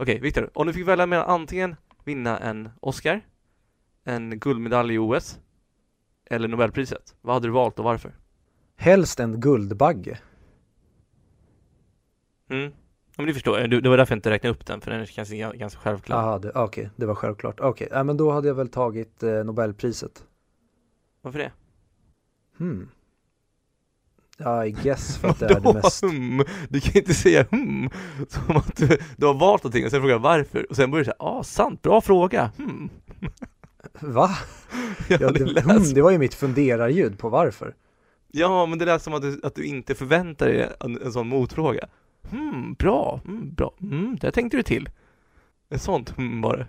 Okej, Viktor, om du fick välja mellan antingen vinna en Oscar, en guldmedalj i OS eller Nobelpriset, vad hade du valt och varför? Helst en Guldbagge. Mm. Ja, men det förstår jag, det var därför jag inte räknade upp den, för den är kanske ganska självklar. Jaha, det- okej, det var självklart. Okej, ja, men då hade jag väl tagit eh, Nobelpriset. Varför det? Hmm. Ja, I guess för att det är det mest hum? Du kan inte säga hum som att du, du har valt någonting och sen frågar varför och sen börjar du säga ah sant, bra fråga, hmm. Va? Ja, Ja, det, hmm, det var ju mitt funderarljud på varför. ja men det lät som att du, att du inte förväntar dig en, en sån motfråga. Hmm, bra, mm, bra, mm, där tänkte du till. Ett sånt hmm var det.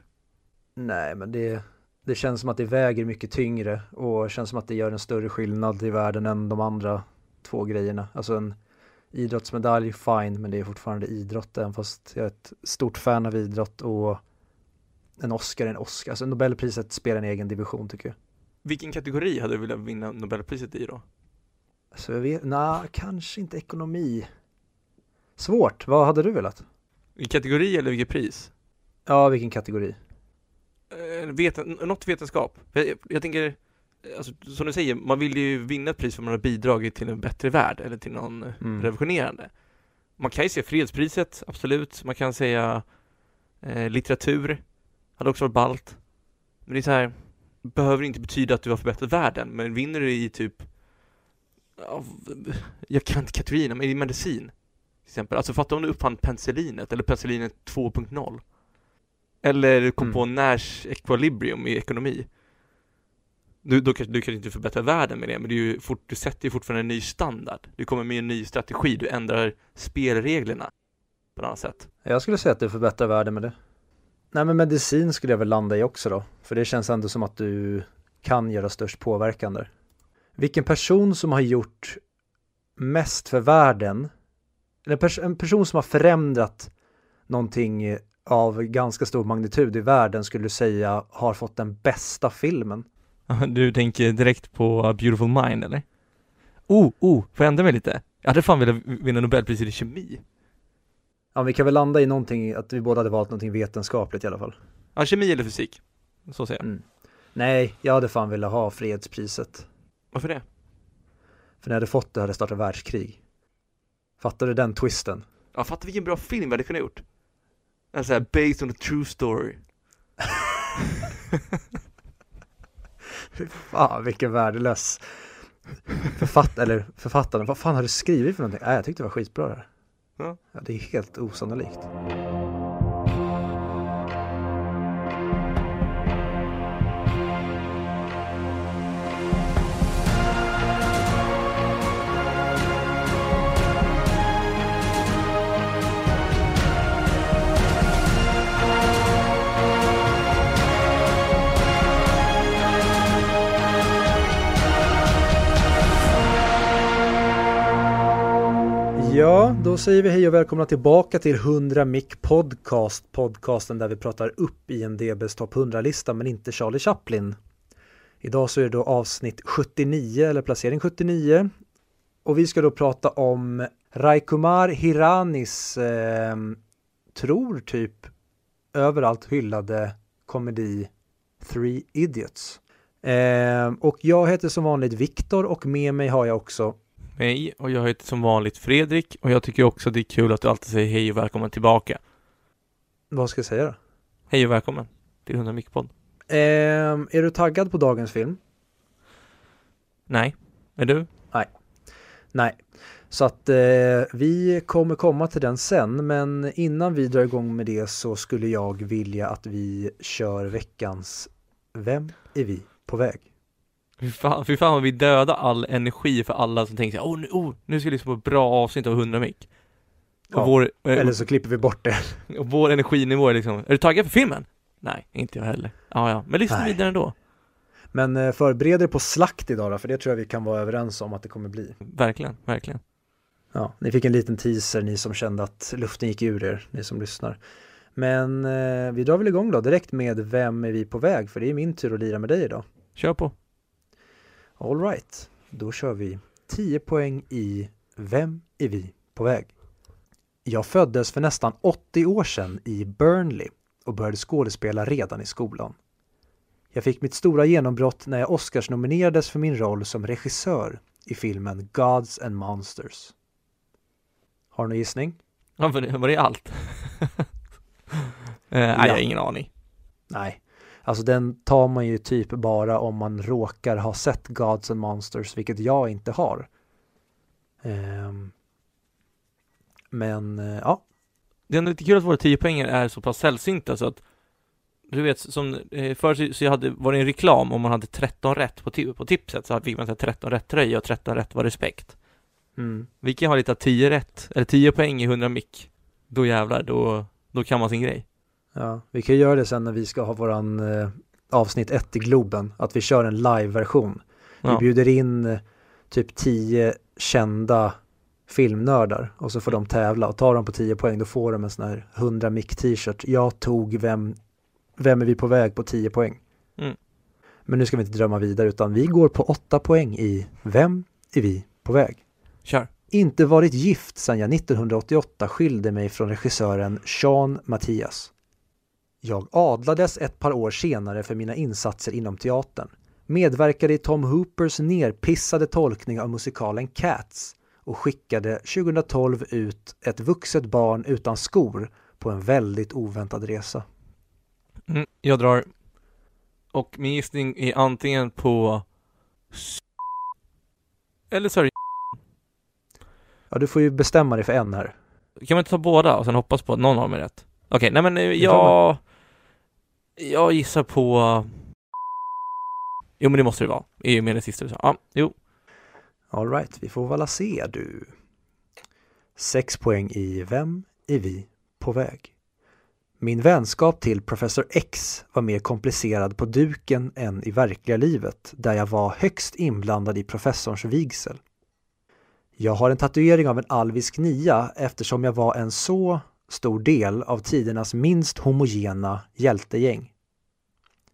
Nej, men det, det känns som att det väger mycket tyngre och känns som att det gör en större skillnad i världen än de andra två grejerna. Alltså en idrottsmedalj, fine, men det är fortfarande idrott även fast jag är ett stort fan av idrott och en Oscar är en Oscar. Alltså Nobelpriset spelar en egen division tycker jag. Vilken kategori hade du velat vinna Nobelpriset i då? Så jag vet, nej, kanske inte ekonomi. Svårt, vad hade du velat? Vilken kategori eller vilket pris? Ja, vilken kategori? Eh, veten, något vetenskap. Jag, jag, jag tänker, alltså, som du säger, man vill ju vinna ett pris för man har bidragit till en bättre värld eller till någon Mm. revolutionerande. Man kan ju säga fredspriset, absolut. Man kan säga eh, litteratur, hade också varit ballt. Men det är så här, behöver inte betyda att du har förbättrat världen, men vinner du i typ, ja, jag kan inte kategorierna, men i medicin till exempel. Alltså fatta om du uppfann penicillinet eller penicillinet 2.0. Eller kom Mm. på Nash equilibrium i ekonomi. Du, då kanske du kan inte förbättrar världen med det, men det är ju fort, du sätter ju fortfarande en ny standard. Du kommer med en ny strategi, du ändrar spelreglerna på ett annat sätt. Jag skulle säga att du förbättrar världen med det. Nej men medicin skulle jag väl landa i också då. För det känns ändå som att du kan göra störst påverkan där. Vilken person som har gjort mest för världen, eller pers- en person som har förändrat någonting av ganska stor magnitud i världen skulle du säga har fått den bästa filmen? Du tänker direkt på Beautiful Mind eller? Oh, oh, får jag ändra mig lite? Jag hade fan velat vinna Nobelpriset i kemi. Ja, vi kan väl landa i någonting, att vi båda hade valt någonting vetenskapligt i alla fall. Ja, kemi eller fysik. Så säger jag. Mm. Nej, jag hade fan velat ha fredspriset. Varför det? För när jag hade fått det hade jag startat världskrig. Fattar du den twisten? Ja, fatta vilken bra film vi hade kunnat gjort. En sån här based on a true story. Fan vilken värdelös författ eller författaren. Vad fan har du skrivit för någonting? Nej, jag tyckte det var skitbra det här. Ja. Ja, det är helt osannolikt. Ja, då säger vi hej och välkomna tillbaka till 100 Mic Podcast. Podcasten där vi pratar upp i en DBs topp 100-lista men inte Charlie Chaplin. Idag så är det då avsnitt 79 eller placering 79. Och vi ska då prata om Raikumar Hiranis, eh, tror typ överallt hyllade komedi Three Idiots. Eh, och jag heter som vanligt Viktor och med mig har jag också Hej, och jag heter som vanligt Fredrik och jag tycker också det är kul att du alltid säger hej och välkommen tillbaka. Vad ska jag säga då? Hej och välkommen till 100 Mickpodd. Ehm, är du taggad på dagens film? Nej, är du? Nej. Så att eh, vi kommer komma till den sen, men innan vi drar igång med det så skulle jag vilja att vi kör veckans Vem är vi på väg? Fy fan, fy fan vad vi dödar all energi för alla som tänker såhär, oh, nu, oh, nu ska vi lyssna på ett bra avsnitt av 100 Mick. Ja, vår, eh, Eller så klipper vi bort det. och vår energinivå är liksom, är du taggad för filmen? Nej, inte jag heller. Ja, ja, men lyssna Nej. vidare ändå. Men eh, förbered er på slakt idag då, för det tror jag vi kan vara överens om att det kommer bli. Verkligen, verkligen. Ja, ni fick en liten teaser, ni som kände att luften gick ur er, ni som lyssnar. Men eh, vi drar väl igång då direkt med Vem är vi på väg? För det är min tur att lira med dig idag. Kör på. All right, då kör vi 10 poäng i Vem är vi på väg? Jag föddes för nästan 80 år sedan i Burnley och började skådespela redan i skolan. Jag fick mitt stora genombrott när jag Oscars-nominerades för min roll som regissör i filmen Gods and Monsters. Har du någon gissning? Ja, var det, var det allt? eh, Nej, jag har ingen aning. Nej, alltså den tar man ju typ bara om man råkar ha sett Gods and Monsters, vilket jag inte har. Um, men uh, ja. Det är lite kul att våra 10 poänger är så pass sällsynta så att du vet, som eh, förr så jag hade, var det en reklam om man hade 13 rätt på, på tipset så fick man 13 rätt tröja och 13 rätt var respekt. Mm. Vi kan ha lite 10 rätt, eller 10 poäng i 100 mick. Då jävlar, då, då kan man sin grej. Ja, vi kan göra det sen när vi ska ha våran eh, avsnitt 1 i Globen, att vi kör en live-version. Vi bjuder in eh, typ 10 kända filmnördar och så får de tävla och tar de på 10 poäng då får de en sån här 100 mick t-shirt. Jag tog vem, vem är vi på väg på 10 poäng. Mm. Men nu ska vi inte drömma vidare utan vi går på 8 poäng i Vem är vi på väg? Kör. Inte varit gift sedan jag 1988 skilde mig från regissören Sean Mattias. Jag adlades ett par år senare för mina insatser inom teatern. Medverkade i Tom Hoopers nerpissade tolkning av musikalen Cats och skickade 2012 ut ett vuxet barn utan skor på en väldigt oväntad resa. Mm, jag drar. Och min gissning är antingen på eller så är det Ja, du får ju bestämma dig för en här. Kan man inte ta båda och sen hoppas på att någon av dem är rätt? Okej, okay, nej men jag... Jag gissar på... Jo men det måste det vara, i och med det sista du sa. Ja, jo. Alright, vi får väl se du. Sex poäng i Vem är vi på väg? Min vänskap till Professor X var mer komplicerad på duken än i verkliga livet där jag var högst inblandad i professorns vigsel. Jag har en tatuering av en alvisk nia eftersom jag var en så stor del av tidernas minst homogena hjältegäng.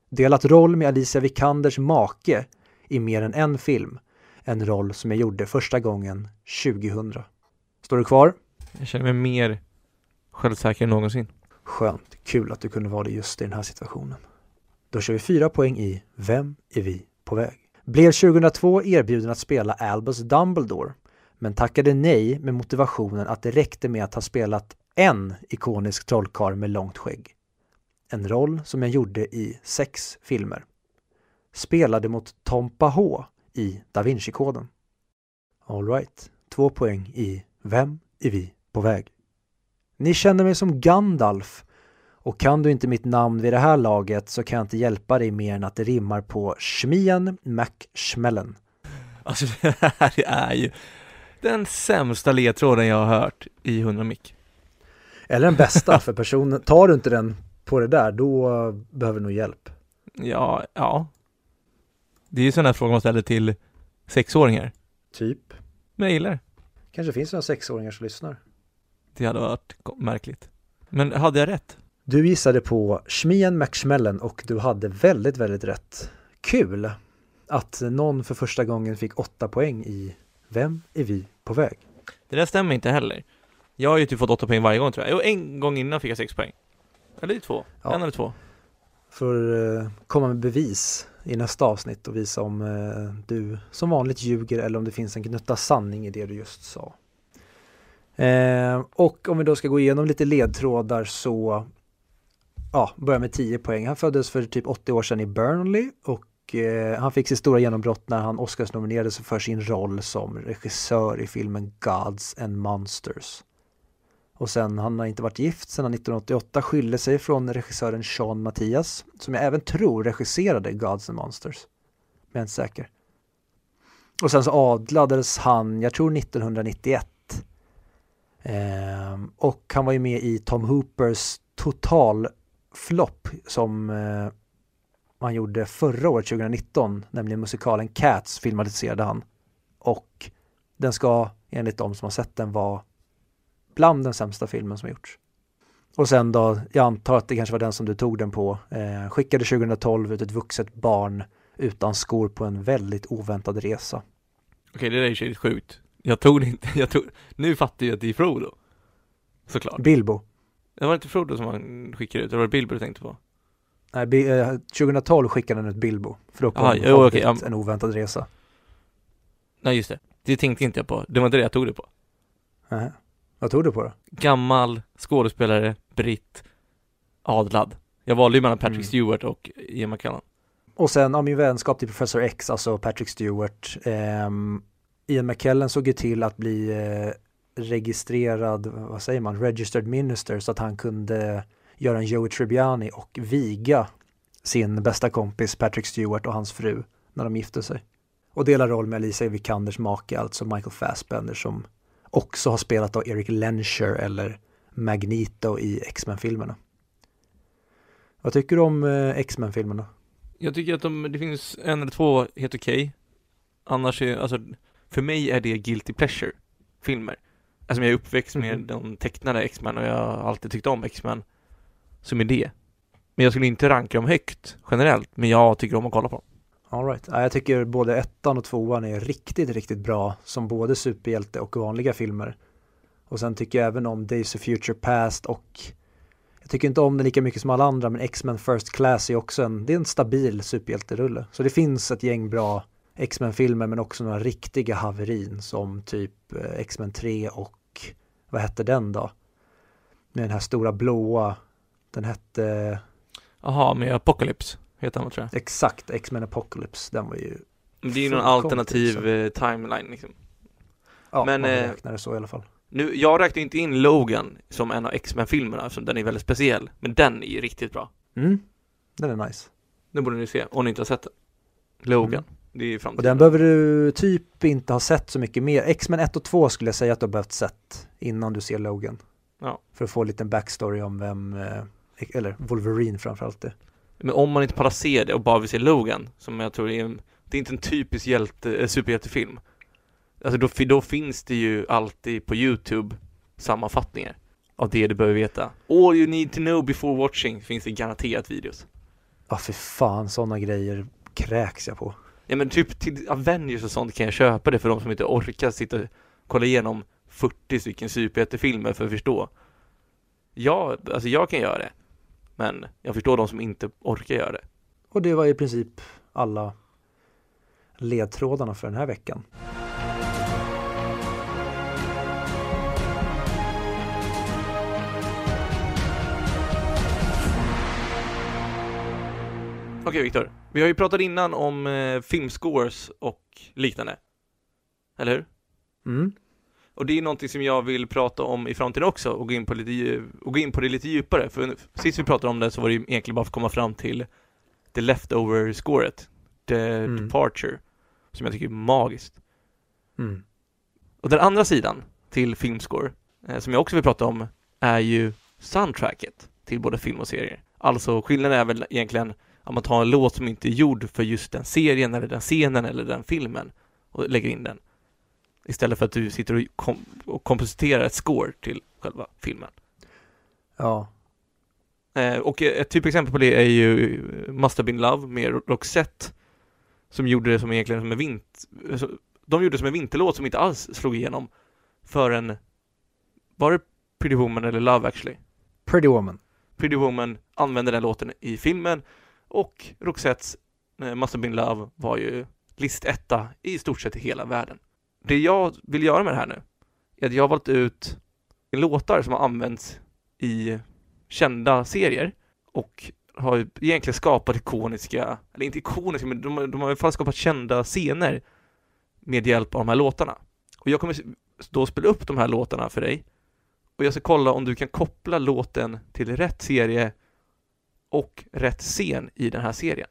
Delat roll med Alicia Vikanders make i mer än en film. En roll som jag gjorde första gången 2000. Står du kvar? Jag känner mig mer självsäker än någonsin. Skönt. Kul att du kunde vara det just i den här situationen. Då kör vi fyra poäng i Vem är vi på väg? Blev 2002 erbjuden att spela Albus Dumbledore men tackade nej med motivationen att det räckte med att ha spelat en ikonisk trollkarl med långt skägg. En roll som jag gjorde i sex filmer. Spelade mot Tompa H i Da Vinci-koden. Alright, två poäng i Vem är vi på väg? Ni känner mig som Gandalf och kan du inte mitt namn vid det här laget så kan jag inte hjälpa dig mer än att det rimmar på Schmien McSchmellen. Alltså det här är ju den sämsta ledtråden jag har hört i 100 mick. Eller den bästa för personen. Tar du inte den på det där, då behöver du nog hjälp. Ja, ja. Det är ju sådana frågor man ställer till sexåringar. Typ. Men jag gillar Kanske finns några sexåringar som lyssnar. Det hade varit märkligt. Men hade jag rätt? Du gissade på Schmien McSmellen och du hade väldigt, väldigt rätt. Kul att någon för första gången fick åtta poäng i vem är vi på väg? Det där stämmer inte heller. Jag har ju typ fått åtta poäng varje gång tror jag. Jo, en gång innan fick jag sex poäng. Eller två. Ja. En eller två. För uh, komma med bevis i nästa avsnitt och visa om uh, du som vanligt ljuger eller om det finns en gnutta sanning i det du just sa. Uh, och om vi då ska gå igenom lite ledtrådar så ja, börjar med 10 poäng. Han föddes för typ 80 år sedan i Burnley och eh, han fick sitt stora genombrott när han Oscarsnominerades för sin roll som regissör i filmen Gods and Monsters. Och sen, han har inte varit gift sedan 1988, skilde sig från regissören Sean Mattias, som jag även tror regisserade Gods and Monsters. Men jag är inte säker. Och sen så adlades han, jag tror 1991. Eh, och han var ju med i Tom Hoopers totalflopp som eh, han gjorde förra året, 2019, nämligen musikalen Cats filmatiserade han. Och den ska, enligt de som har sett den, vara bland den sämsta filmen som gjorts. Och sen då, jag antar att det kanske var den som du tog den på, eh, skickade 2012 ut ett vuxet barn utan skor på en väldigt oväntad resa. Okej, det där är ju sjukt. Jag tog det inte, jag tog, nu fattar jag att det är Frodo. såklart. Bilbo. Det var inte Frodo som han skickade ut, det var Bilbo du tänkte på? Nej, Bi- eh, 2012 skickade han ut Bilbo. För då kom Ah, jo, okej, ja. en oväntad resa. Nej just det, det tänkte inte jag på, det var inte det jag tog det på. Nähä. Vad tog du på då? Gammal skådespelare, britt, adlad. Jag valde ju mellan Patrick Mm. Stewart och Ian McKellen. Och sen av min vänskap till Professor X, alltså Patrick Stewart. ehm, Ian McKellen såg ju till att bli eh, registrerad, vad säger man, registered minister så att han kunde göra en Joey Tribbiani och viga sin bästa kompis Patrick Stewart och hans fru när de gifte sig. Och delar roll med Alicia Vikanders make, alltså Michael Fassbender som också har spelat av Eric Lenscher eller Magneto i X-Men-filmerna. Vad tycker du om eh, X-Men-filmerna? Jag tycker att de, det finns en eller två helt okej. Annars är, alltså, för mig är det guilty pleasure filmer. Alltså jag är uppväxt med Mhm. de tecknade X-Men och jag har alltid tyckt om X-Men som idé. Men jag skulle inte ranka dem högt generellt, men jag tycker om att kolla på dem. All right. Ja, Jag tycker både ettan och tvåan är riktigt, riktigt bra som både superhjälte och vanliga filmer. Och sen tycker jag även om Days of Future Past och jag tycker inte om den lika mycket som alla andra men X-Men First Class är också en, det är en stabil superhjälterulle. Så det finns ett gäng bra X-Men-filmer men också några riktiga haverin som typ eh, X-Men 3 och vad hette den då? Med den här stora blåa, den hette Jaha, med Apocalypse heter han tror jag. exakt X-Men Apocalypse, den var ju det är ju någon alternativ usel. eh, timeline liksom. Ja, Men, man eh, räknar det så i alla fall. Nu, jag räknar inte in Logan som en av X-Men-filmerna, som den är väldigt speciell. Men den är ju riktigt bra. Mm, den är nice. Den borde ni se, om ni inte har sett den. Logan. Mm. Det är ju Och framtiden. den behöver du typ inte ha sett så mycket mer. X-Men 1 och 2 skulle jag säga att du har behövt sett innan du ser Logan. Ja. För att få en liten backstory om vem, eh, eller Wolverine framförallt det. Men om man inte pallar se det och bara vill se Logan, som jag tror är en, det är inte en typisk hjälte, eh, superhjältefilm. Alltså då, då finns det ju alltid på YouTube sammanfattningar av det du behöver veta. All you need to know before watching finns det garanterat videos. Ja, för fan, sådana grejer kräks jag på. Ja men typ till Avengers och sånt kan jag köpa det för de som inte orkar sitta och kolla igenom 40 stycken superhjältefilmer för att förstå. Ja, alltså jag kan göra det. Men jag förstår de som inte orkar göra det. Och det var i princip alla ledtrådarna för den här veckan. Okej Viktor, vi har ju pratat innan om eh, filmscores och liknande. Eller hur? Mm. Och det är någonting som jag vill prata om i framtiden också och gå in på, lite, och gå in på det lite djupare. För sist vi pratade om det så var det ju egentligen bara för att komma fram till the leftover-scoret, the Mm. departure, som jag tycker är magiskt. Mm. Och den andra sidan till filmscore, eh, som jag också vill prata om, är ju soundtracket till både film och serier. Alltså skillnaden är väl egentligen att man tar en låt som inte är gjord för just den serien eller den scenen eller den filmen och lägger in den. Istället för att du sitter och, kom- och kompositerar ett score till själva filmen. Ja, Eh, och ett typexempel på det är ju Must have been love med Roxette som gjorde det som egentligen som en vint... alltså, De gjorde det som en vinterlåt som inte alls slog igenom förrän... Var det Pretty Woman eller Love actually? Pretty Woman. Pretty Woman använde den låten i filmen och Roxettes eh, Must have been love var ju listetta i stort sett i hela världen. Det jag vill göra med det här nu är att jag har valt ut låtar som har använts i kända serier och har ju egentligen skapat ikoniska, eller inte ikoniska, men de, de har i alla fall skapat kända scener med hjälp av de här låtarna. Och jag kommer då spela upp de här låtarna för dig och jag ska kolla om du kan koppla låten till rätt serie och rätt scen i den här serien.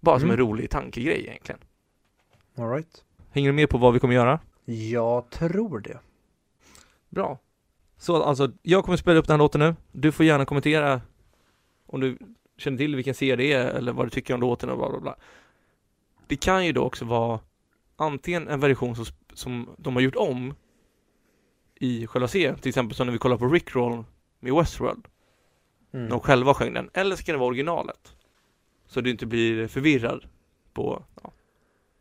Bara som Mm. en rolig tankegrej egentligen. All right. Hänger du med på vad vi kommer göra? Jag tror det. Bra. Så alltså, jag kommer spela upp den här låten nu. Du får gärna kommentera om du känner till vilken serie det är eller vad du tycker om låten och bla bla bla. Det kan ju då också vara antingen en version som, som de har gjort om i själva serien, till exempel som när vi kollar på Rickroll med Westworld. Mm. De själva sjöng den, eller så kan det vara originalet. Så du inte blir förvirrad på ja,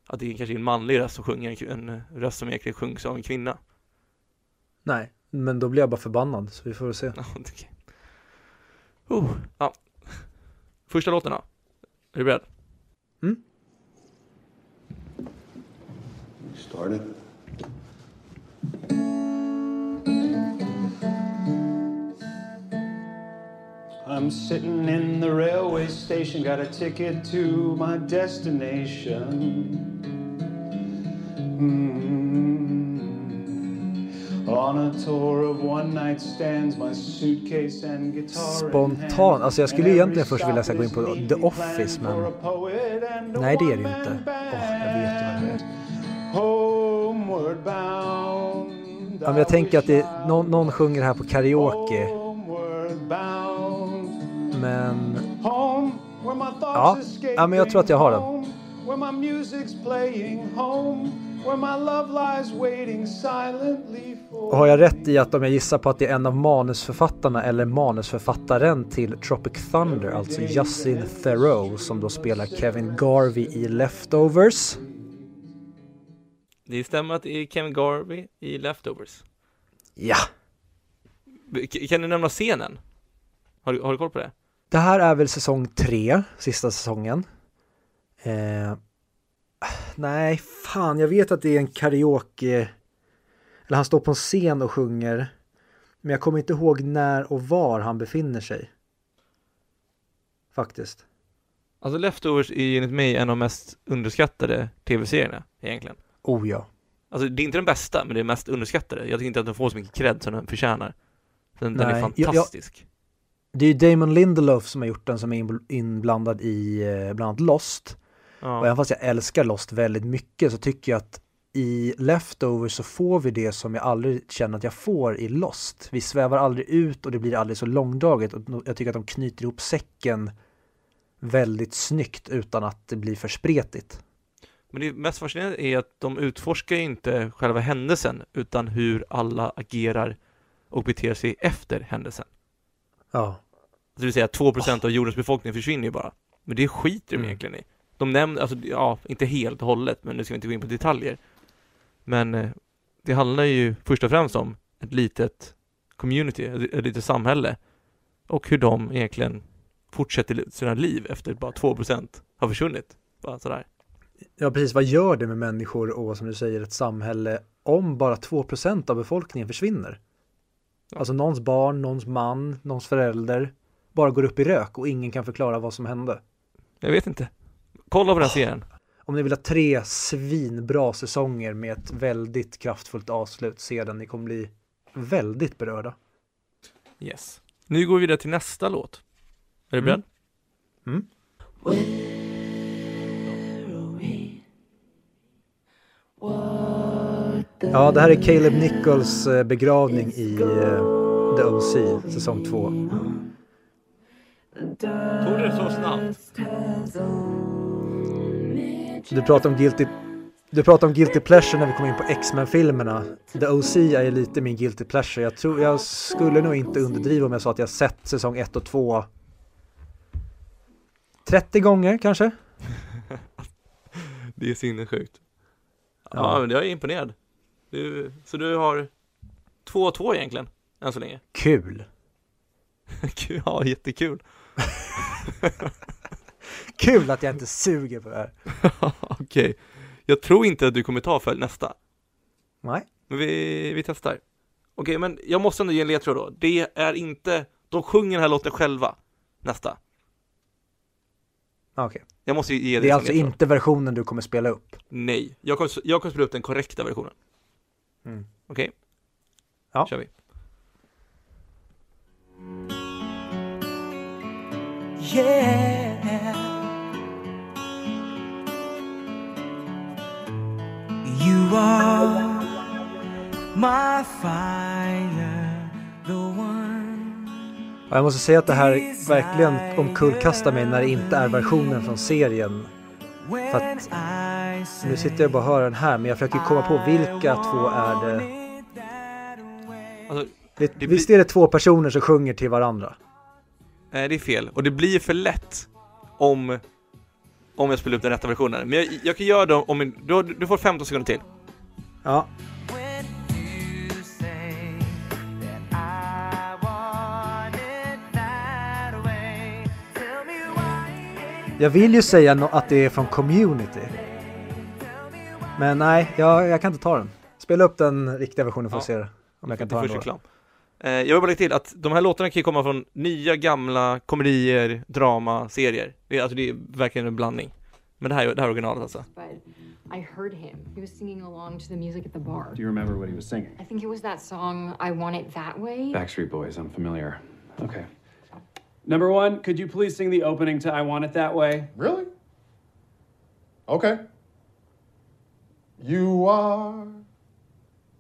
att det är kanske är en manlig röst som sjunger en, en röst som egentligen sjungs av en kvinna. Nej, Men då blir jag bara förbannad, så vi får väl se. Okej. Oh, ja. Första låten då? Är du beredd? Started. I'm sitting in the railway station, got a ticket to my destination. Mm. On a tour of one night stands, my suitcase and guitar Spontan, alltså jag skulle egentligen först vilja gå in på The Office, men- Nej, det är det ju inte. Åh, jag vet ju vad det är. Ja, men jag tänker att det, någon, någon sjunger här på karaoke, Ja, ja, men jag tror att jag har den. home, Where my music's playing home. Where my love lies waiting silently for Och har jag rätt i att om jag gissar på att det är en av manusförfattarna eller manusförfattaren till Tropic Thunder, alltså Justin Theroux, som då spelar Kevin Garvey i Leftovers. Det stämmer att det är Kevin Garvey i Leftovers. Ja! Kan du nämna scenen? Har du, har du koll på det? Det här är väl säsong tre, sista säsongen. Eh, nej, fan, jag vet att det är en karaoke... Eller han står på en scen och sjunger. Men jag kommer inte ihåg när och var han befinner sig. Faktiskt. Alltså Leftovers är ju enligt mig en av de mest underskattade tv-serierna egentligen. Oh ja. Alltså det är inte den bästa, men det är mest underskattade. Jag tycker inte att den får så mycket cred som den förtjänar. Den, den är Nej, jag- jag- fantastisk. Det är ju Damon Lindelof som har gjort den som är inbl- inblandad i eh, bland annat Lost. Och Ja. även fast jag älskar Lost väldigt mycket så tycker jag att i Leftovers så får vi det som jag aldrig känner att jag får i Lost. Vi svävar aldrig ut och det blir aldrig så långdraget och jag tycker att de knyter ihop säcken väldigt snyggt utan att det blir för spretigt. Men det mest fascinerande är att de utforskar inte själva händelsen, utan hur alla agerar och beter sig efter händelsen. Ja, det vill säga 2% av jordens befolkning försvinner ju bara. Men det skiter de Mm. egentligen i. De nämner, alltså ja, inte helt och hållet, men nu ska vi inte gå in på detaljer. Men eh, det handlar ju först och främst om ett litet community, ett ett litet samhälle. Och hur de egentligen fortsätter sina liv efter att bara 2% har försvunnit. Bara sådär. ja precis. Vad gör det med människor och som du säger ett samhälle om bara 2% av befolkningen försvinner? Alltså någons barn, någons man, någons förälder bara går upp i rök och ingen kan förklara vad som hände. Jag vet inte. Kolla på den serien. Om ni vill ha tre svinbra säsonger med ett väldigt kraftfullt avslut, se den. Ni kommer bli väldigt berörda. Yes. Nu går vi vidare till nästa låt. Är du Mm. beredd? Mm. Ja, det här är Caleb Nichols eh, begravning i eh, The OC, säsong två. Tog det så snabbt? Du pratar om Guilty du pratar om Guilty Pleasure när vi kom in på X-Men-filmerna. The OC är ju lite min Guilty Pleasure. Jag, tror, jag skulle nog inte underdriva om jag sa att jag sett säsong 1 och 2 30 gånger kanske? Det är sinnessjukt. Ja, Ja. men jag är imponerad. Du, så du har 2-2 egentligen, än så länge. Kul! Ja, jättekul. Kul att jag inte suger på det här. Okej. Jag tror inte att du kommer ta för nästa. Nej. Men vi, vi testar. Okej, men jag måste ändå ge en ledtråd då. Det är inte, de sjunger den här låten själva. Nästa. Okej. Jag måste ge dig Det är alltså ledtråd. inte versionen du kommer spela upp. Nej. Jag kommer, jag kommer spela upp den korrekta versionen. Mm. Okej? Ja. kör vi. Yeah. You are my fire, the one. Ja, Jag måste säga att det här verkligen omkullkastar mig när det inte är versionen från serien. When att nu sitter jag bara och hör den här, men jag försöker komma på vilka två är det. Alltså, det, det visst är det två personer som sjunger till varandra? Nej, det är fel. Och det blir för lätt om, om jag spelar upp den rätta versionen. Men jag, jag kan göra det om... Du, du får 15 sekunder till. Ja. Jag vill ju säga att det är från Community. Men nej, jag, jag kan inte ta den. Spela upp den riktiga versionen för att Ja. se om jag kan ta den då. Eh, jag vill bara lägga till att de här låtarna kan ju komma från nya, gamla komedier, drama, serier. Det är, alltså det är verkligen en blandning. Men det här, är- det här är originalet alltså. I heard him. He was singing along to the music at the bar. Do you remember what he was singing? I think it was that song, I Want It That Way. Backstreet Boys, I'm familiar. Okay. Number one, could you please sing the opening to I Want It That Way? Really? Okay. You are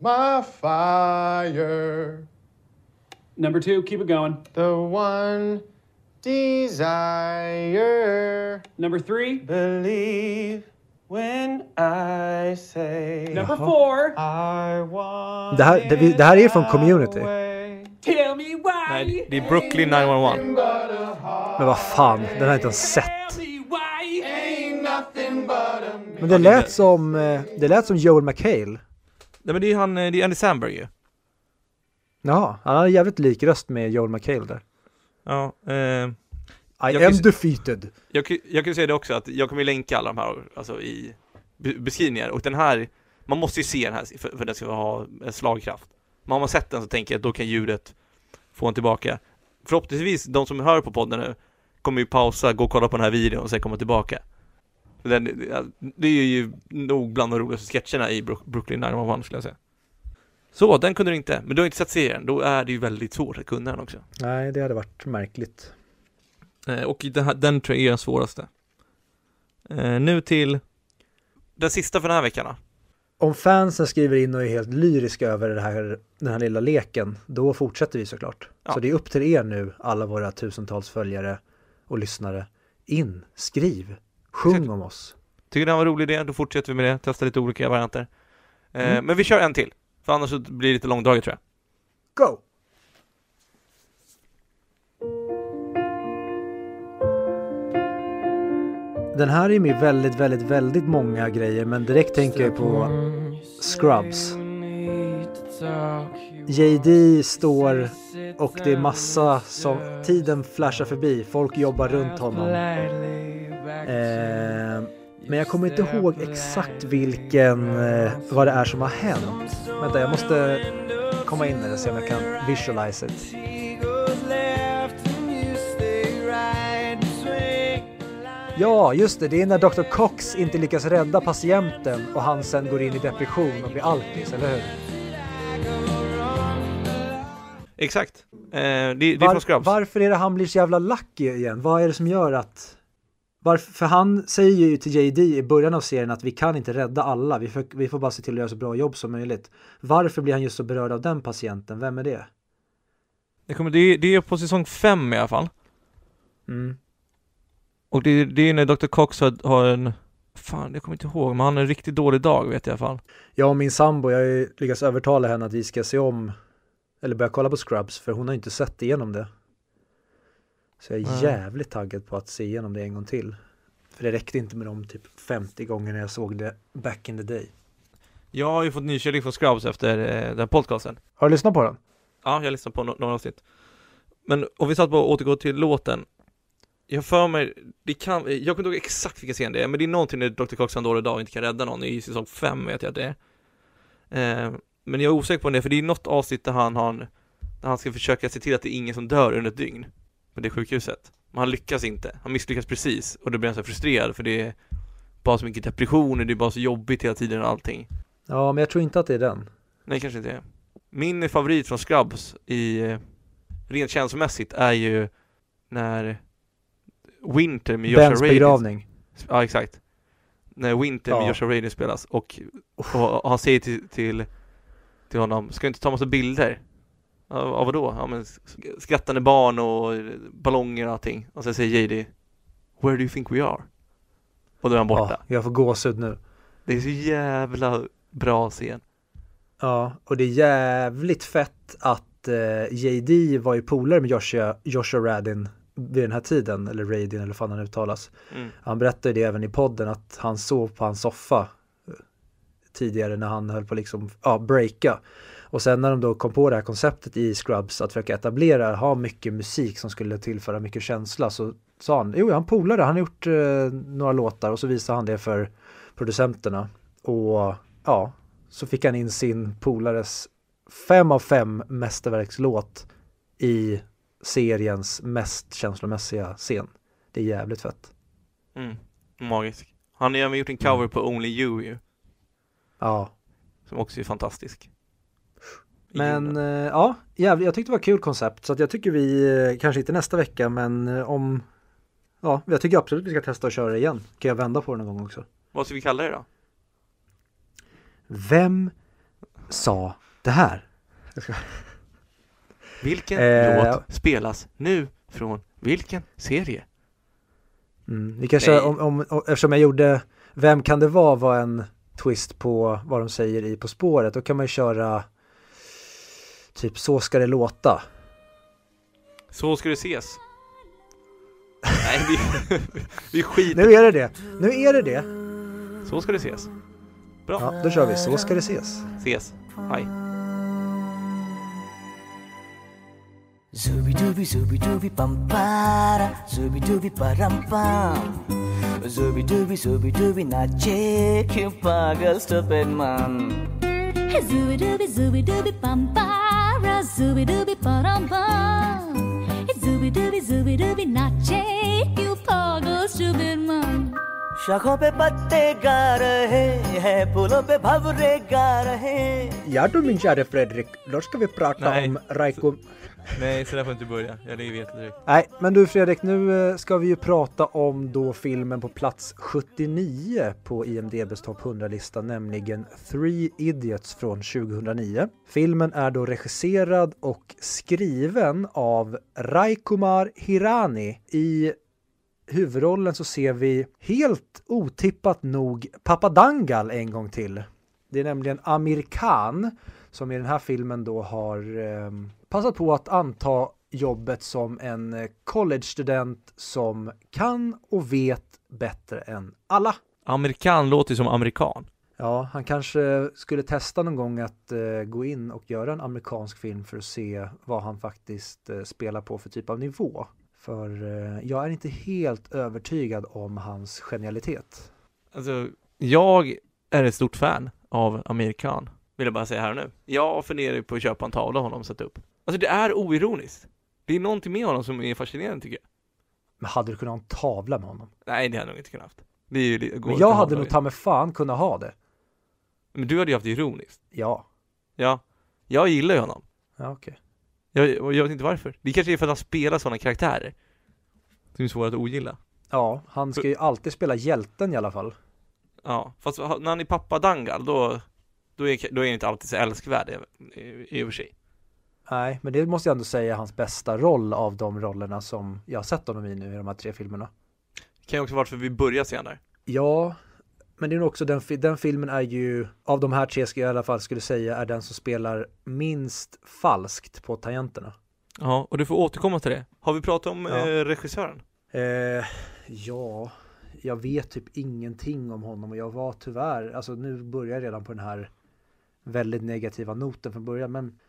my fire, Number two, keep it going. the one desire. Number three, Believe when I say number four. I want Det här- det vi- det här är från Community. it that. Tell me why. Nej, det är Brooklyn 911. Men vad fan, den har jag inte ens sett. Men det lät som, eh, det lät som Joel McHale. Nej men det är han, eh, det är Andy Samberg ju. Jaha, han hade jävligt lik röst med Joel McHale där. Ja, eh, I am kan defeated. jag, kan- jag kan ju säga det också att jag kommer ju länka alla de här alltså i be- beskrivningar och den här, man måste ju se den här för, för den ska ha slagkraft. Men har man sett den så tänker jag att då kan ljudet få en tillbaka. Förhoppningsvis, de som hör på podden nu kommer ju pausa, gå och kolla på den här videon och sen komma tillbaka. Den, det är ju nog bland de roligaste sketcherna i Brook- Brooklyn 911 skulle jag säga. Så, den kunde du inte, men du har inte sett serien, då är det ju väldigt svårt att kunna den också. Nej, det hade varit märkligt. Eh, och den, här, den tror jag är den svåraste. Eh, nu till den sista för den här veckan då. Om fansen skriver in och är helt lyriska över det här, den här lilla leken, då fortsätter vi såklart. Ja. Så det är upp till er nu, alla våra tusentals följare och lyssnare. In, skriv, sjung om oss. Tycker du det var en rolig idé? Då fortsätter vi med det, testar lite olika varianter. Eh, Mm. Men vi kör en till, för annars blir det lite långdraget tror jag. Go! Den här är med väldigt, väldigt, väldigt många grejer men direkt tänker jag på Scrubs. Alltså, JD står och det är massa som tiden flashar förbi. Folk jobbar runt honom. Eh, men jag kommer inte ihåg exakt vilken, eh, vad det är som har hänt. Vänta, jag måste komma in i det och se om jag kan visualize it. Ja, just det. Det är när Dr. Cox inte lyckas rädda patienten och han sen går in i depression och blir alkis, eller hur? Exakt. Eh, det, det är Var- från Scrubs. Varför är det han blir så jävla lucky igen? Vad är det som gör att... Varför, för han säger ju till JD i början av serien att vi kan inte rädda alla, vi får, vi får bara se till att göra så bra jobb som möjligt. Varför blir han just så berörd av den patienten? Vem är det? Det, kommer, det, är- det är på säsong fem i alla fall. Mm. Och det, det är när Dr. Cox har, har en, fan jag kommer inte ihåg, men han har en riktigt dålig dag vet jag i alla fall. Jag och min sambo, jag har ju lyckats övertala henne att vi ska se om, eller börja kolla på Scrubs, för hon har inte sett igenom det. Så jag är Nej. jävligt taggad på att se igenom det en gång till. För det räckte inte med de typ 50 gånger jag såg det back in the day. Jag har ju fått nykärlek från Scrubs efter eh, den podcasten. Har du lyssnat på den? Ja, jag lyssnade på no- några avsnitt. Men om vi satt på att återgå till låten. Jag för mig, det kan, jag kommer inte ihåg exakt vilken scen det är, men det är någonting när Dr. Cox har en dålig dag och inte kan rädda någon i säsong 5 vet jag att det är. Eh, men jag är osäker på det, för det är något avsnitt där han har, där han ska försöka se till att det är ingen som dör under ett dygn på det sjukhuset. Men han lyckas inte, han misslyckas precis och då blir han så frustrerad för det är bara så mycket depressioner, det är bara så jobbigt hela tiden och allting. Ja, men jag tror inte att det är den. Nej, kanske inte är. Min favorit från Scrubs i eh, rent känslomässigt är ju när Winter med Joshua Bens Radin begravning. Ja, exakt. När Winter med Ja. Joshua Radin spelas och, och, och han säger till, till, till honom, ska du inte ta massa bilder? Av vadå? Ja men sk- skrattande barn och ballonger och allting. Och sen säger JD, Where do you think we are? Och då är han borta. Ja, jag får gåshud nu. Det är så jävla bra scen. Ja, och det är jävligt fett att eh, JD var ju polare med Joshua, Joshua Radin vid den här tiden, eller Radin eller vad fan han uttalas. Mm. Han berättade det även i podden att han sov på hans soffa eh, tidigare när han höll på liksom, ja, breaka. Och sen när de då kom på det här konceptet i Scrubs att försöka etablera, ha mycket musik som skulle tillföra mycket känsla så sa han. Jo, han polare, han har gjort eh, några låtar och så visade han det för producenterna. Och ja, så fick han in sin polares fem av fem mästerverkslåt i seriens mest känslomässiga scen. Det är jävligt fett. Mm. Magisk. Han har även gjort en cover på Only You ju, Ja, som också är fantastisk. Men eh, ja, jävligt, jag tyckte det var kul koncept så att jag tycker vi, eh, kanske inte nästa vecka men eh, om Ja, jag tycker absolut vi ska testa att köra det igen. Kan jag vända på det någon gång också? Vad ska vi kalla det då? Vem sa det här? Vilken Eh, låt spelas nu från vilken serie? Mm, vi kanske, om, om, om, eftersom jag gjorde Vem kan det vara var en twist på vad de säger i På spåret. Då kan man ju köra typ Så ska det låta. Så ska det ses. Nej, vi, vi skiter Nu är det det. Nu är det det. Så ska det ses. Bra, Ja, då kör vi Så ska det ses. ses. Hej. Zooby dooby zooby dooby pam para Zooby dooby Zooby dooby nache क्यों पागल stupid man Zooby dooby zooby dooby bum bara zooby dooby bum bum Zooby dooby zooby dooby nache you pagal stupid man शाखों पे पत्ते गा रहे हैं फूलों पे भवरे गा रहे Ja du min käre Fredrik, då ska vi prata Nej. om Raiko. Nej, så där får inte börja. Jag vet det direkt. Nej, men du Fredrik, nu eh, ska vi ju prata om då filmen på plats 79 på IMDBs topp 100-lista, nämligen Three Idiots från 2009. Filmen är då regisserad och skriven av Raikumar Hirani. I huvudrollen så ser vi helt otippat nog Papadangal en gång till. Det är nämligen Amir Khan som i den här filmen då har eh, passat på att anta jobbet som en eh, college-student som kan och vet bättre än alla. Amerikan låter ju som amerikan. Ja, han kanske skulle testa någon gång att eh, gå in och göra en amerikansk film för att se vad han faktiskt eh, spelar på för typ av nivå. För eh, jag är inte helt övertygad om hans genialitet. Alltså, jag är ett stort fan av amerikan. Vill jag bara säga här och nu. Jag funderar på att köpa en tavla av honom och sätta upp. Alltså det är oironiskt. Det är någonting med honom som är fascinerande tycker jag. Men hade du kunnat ha en tavla med honom? Nej, det hade jag nog inte kunnat haft. Det är ju, Men jag hade ha nog ta med fan kunnat ha det. Men du hade ju haft det ironiskt. Ja, Ja. Jag gillar ju honom. ja okej. Jag, och jag vet inte varför. Det kanske är för att han spelar sådana karaktärer. Som är svåra att ogilla. Ja, han ska ju alltid spela hjälten i alla fall. Ja, fast när han är pappa Dangal, då, då, är, då är han inte alltid så älskvärd i, i, i och för sig. Nej, men det måste jag ändå säga är hans bästa roll av de rollerna som jag har sett honom i nu i de här tre filmerna. Kan ju också vara för vi börjar senare. Ja, men det är nog också den, den filmen är ju, av de här tre ska jag i alla fall skulle säga, är den som spelar minst falskt på tangenterna. Ja, och du får återkomma till det. Har vi pratat om Ja. eh, regissören? Eh, ja, jag vet typ ingenting om honom och jag var tyvärr, alltså nu börjar jag redan på den här väldigt negativa noten från början, men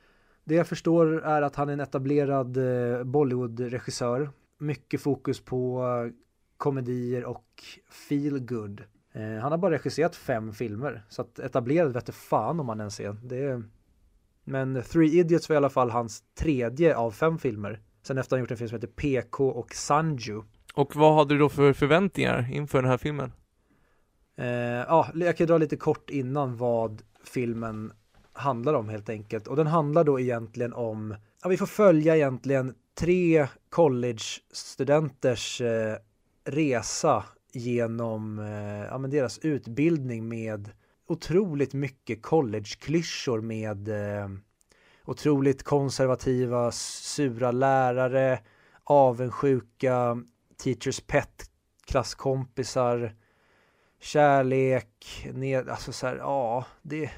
det jag förstår är att han är en etablerad eh, Bollywood-regissör. Mycket fokus på eh, komedier och feel good. Eh, han har bara regisserat fem filmer, så att etablerad vete fan om han ens är. Det är... Men Three Idiots var i alla fall hans tredje av fem filmer. Sen efter han gjort en film som heter PK och Sanju. Och vad hade du då för förväntningar inför den här filmen? Eh, ja, jag kan dra lite kort innan vad filmen handlar om helt enkelt. Och den handlar då egentligen om, ja vi får följa egentligen tre college-studenters eh, resa genom eh, ja, men deras utbildning med otroligt mycket college-klyschor med eh, otroligt konservativa, sura lärare, avundsjuka, teachers pet, klasskompisar, kärlek, ned, alltså så här, ja, det,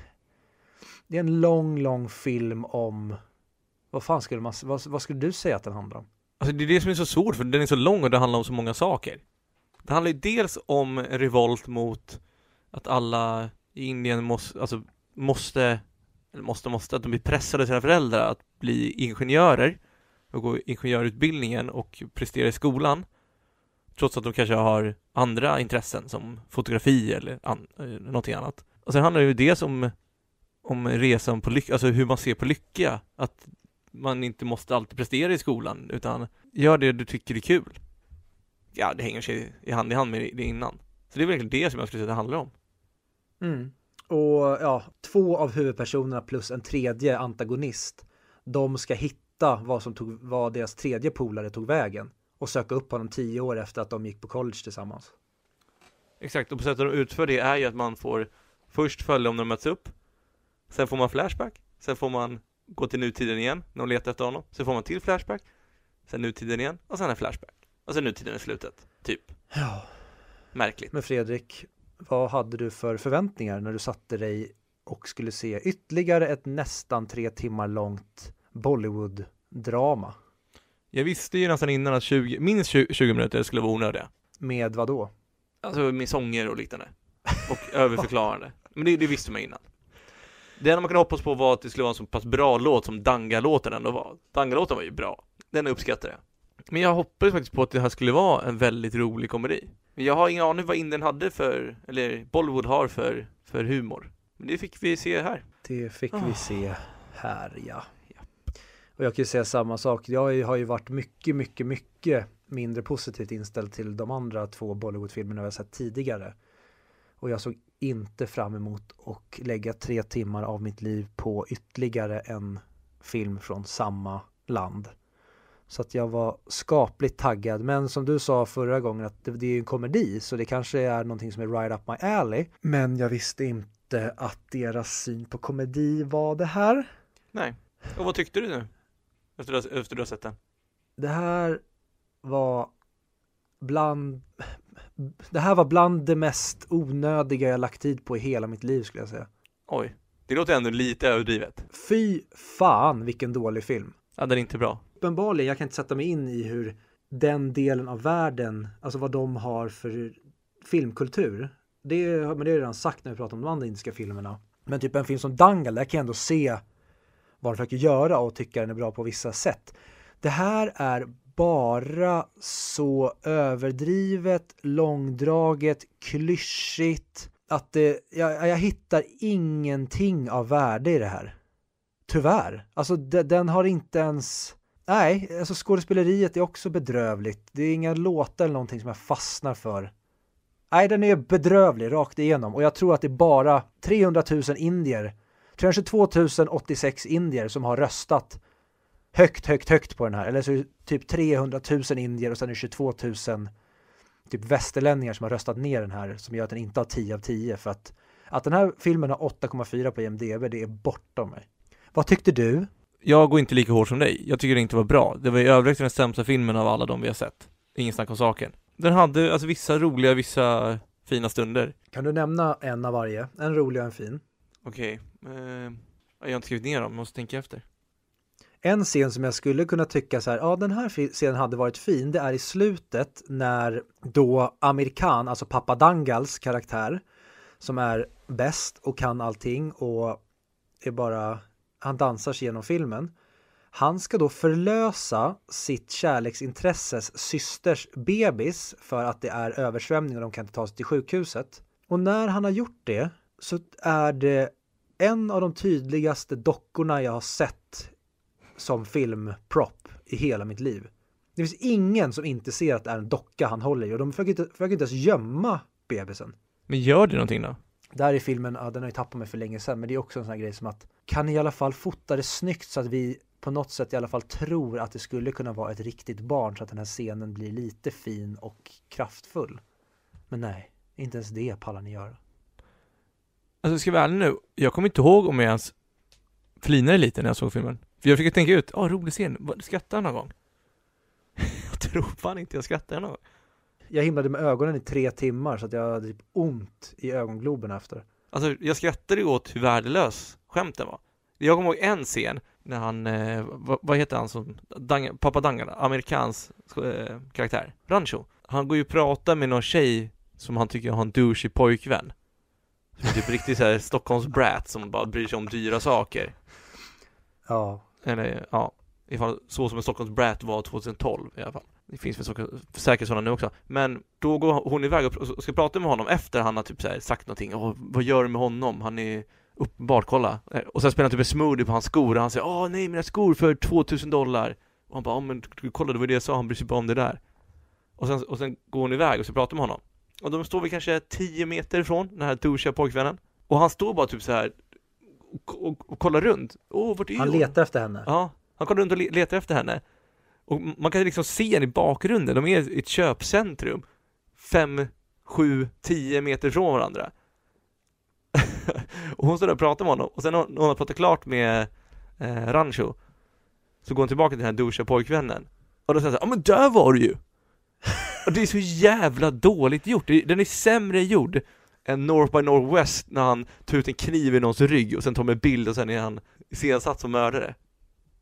det är en lång, lång film om, vad fan skulle man, vad, vad skulle du säga att den handlar om? Alltså det är det som är så svårt, för den är så lång och det handlar om så många saker. Det handlar ju dels om revolt mot att alla i Indien måste, alltså måste, eller måste, måste, att de blir pressade av sina föräldrar att bli ingenjörer och gå ingenjörutbildningen och prestera i skolan. trots att de kanske har andra intressen som fotografi eller an, eh, någonting annat. Alltså, och sen handlar det ju dels om, om resan på lycka, alltså hur man ser på lycka, att man inte måste alltid prestera i skolan, utan gör det du tycker är kul. Ja, det hänger sig i hand i hand med det innan. Så det är verkligen det som jag skulle säga att det handlar om. Mm. Och ja, två av huvudpersonerna plus en tredje antagonist. De ska hitta vad som tog, vad deras tredje polare tog vägen och söka upp honom tio år efter att de gick på college tillsammans. Exakt, och på sättet de utför det är ju att man får först följa när de möts upp, sen får man flashback, sen får man gå till nutiden igen när de letar efter honom, sen får man till flashback, sen nutiden igen och sen en flashback. Och sen nutiden i slutet, typ. Ja, Märkligt. men Fredrik, vad hade du för förväntningar när du satte dig och skulle se ytterligare ett nästan tre timmar långt Bollywood-drama? Jag visste ju nästan innan att 20, minst 20, 20 minuter skulle vara onödiga. Med vad då? Alltså med sånger och liknande. Och överförklarande. Men det, det visste man innan. Det enda man kunde hoppas på var att det skulle vara en så pass bra låt som Danga-låten ändå var. Danga-låten var ju bra. Den uppskattade jag. Men jag hoppades faktiskt på att det här skulle vara en väldigt rolig komedi. Men jag har ingen aning vad Indien hade för, eller Bollywood har för, för humor. Men det fick vi se här. Det fick vi Ah. se här, ja. Och jag kan ju säga samma sak. Jag har ju- varit mycket, mycket, mycket mindre positivt inställd till de andra två Bollywoodfilmerna har sett tidigare. Och jag såg inte fram emot att lägga tre timmar av mitt liv på ytterligare en film från samma land. Så att jag var skapligt taggad. Men som du sa förra gången att det, är ju en komedi så det kanske är någonting som är right up my alley. Men jag visste inte att deras syn på komedi var det här. Nej. Och vad tyckte du nu? Efter att efter du har sett den? Det här var bland det här var bland det mest onödiga jag lagt tid på i hela mitt liv skulle jag säga. Oj. Det låter ändå lite överdrivet. Fy fan vilken dålig film. Ja, den är inte bra. Uppenbarligen, jag kan inte sätta mig in i hur den delen av världen, alltså vad de har för filmkultur. Det, men det har jag redan sagt när vi pratar om de andra indiska filmerna. Men typ en film som Dangal, där kan jag ändå se vad de försöker göra och tycka den är bra på vissa sätt. Det här är bara så överdrivet, långdraget, klyschigt att det, jag, jag hittar ingenting av värde i det här. Tyvärr. Alltså de, den har inte ens... Nej, alltså skådespeleriet är också bedrövligt. Det är inga låtar eller någonting som jag fastnar för. Nej, den är bedrövlig rakt igenom och jag tror att det är bara 300 000 indier, 322 086 indier som har röstat högt, högt, högt på den här. Eller så är det typ 300 000 indier och sen är det 22 000 typ västerlänningar som har röstat ner den här som gör att den inte har 10 av 10 för att att den här filmen har 8,4 på IMDB det är bortom mig. Vad tyckte du? Jag går inte lika hårt som dig. Jag tycker det inte var bra. Det var i övrigt den sämsta filmen av alla de vi har sett. Ingen snack om saken. Den hade alltså vissa roliga, vissa fina stunder. Kan du nämna en av varje? En rolig och en fin. Okej. Eh, jag har inte skrivit ner dem, måste tänka efter. En scen som jag skulle kunna tycka så här, ja den här scenen hade varit fin, det är i slutet när då Amir Khan, alltså pappa Dangals karaktär, som är bäst och kan allting och är bara, han dansar sig genom filmen. Han ska då förlösa sitt kärleksintresses systers bebis för att det är översvämning och de kan inte ta sig till sjukhuset. Och när han har gjort det så är det en av de tydligaste dockorna jag har sett som filmprop i hela mitt liv. Det finns ingen som inte ser att det är en docka han håller i och de försöker inte, försöker inte ens gömma bebisen. Men gör det någonting då? Där i filmen, ja, den har ju tappat mig för länge sedan, men det är också en sån här grej som att kan ni i alla fall fota det snyggt så att vi på något sätt i alla fall tror att det skulle kunna vara ett riktigt barn så att den här scenen blir lite fin och kraftfull. Men nej, inte ens det pallar ni göra. Alltså ska jag vara ärlig nu, jag kommer inte ihåg om jag ens flinade lite när jag såg filmen. För jag fick tänka ut, ja rolig scen, skrattade jag någon gång? jag tror fan inte jag skrattade någon gång. Jag himlade med ögonen i tre timmar så att jag hade typ ont i ögongloberna efter. Alltså jag skrattade ju åt hur värdelös skämten var. Jag kommer ihåg en scen när han, eh, vad, vad heter han som, Dang, pappa Dangala, amerikans eh, karaktär, Rancho. Han går ju och pratar med någon tjej som han tycker har en douchig pojkvän. Som är typ riktigt såhär Stockholms brat som bara bryr sig om dyra saker. Ja, eller ja, ifall så som en Stockholms brat var 2012 i alla fall. Det finns väl så, säkert sådana nu också. Men då går hon iväg och ska prata med honom efter han har typ så här sagt någonting. Åh, vad gör du med honom? Han är uppenbart, kolla. Eh, och sen spelar han typ en smoothie på hans skor och han säger Åh nej, mina skor för 2000 dollar. Och han bara, men kolla det var det jag sa, han bryr sig bara om det där. Och sen, och sen går hon iväg och ska prata med honom. Och de står vi kanske 10 meter ifrån den här douchiga pojkvännen. Och han står bara typ så här och, och, och kollar runt. Åh, vart är Han hon? letar efter henne. Ja, han kollar runt och le- letar efter henne. Och man kan liksom se henne i bakgrunden, de är i ett köpcentrum. Fem, sju, tio meter från varandra. och hon står där och pratar med honom, och sen när hon har pratat klart med eh, Rancho, så går hon tillbaka till den här douchiga pojkvännen. Och då säger han ja men där var du ju! och det är så jävla dåligt gjort, den är sämre gjord än North by Northwest när han tar ut en kniv i någons rygg och sen tar med bild och sen är han iscensatt som mördare.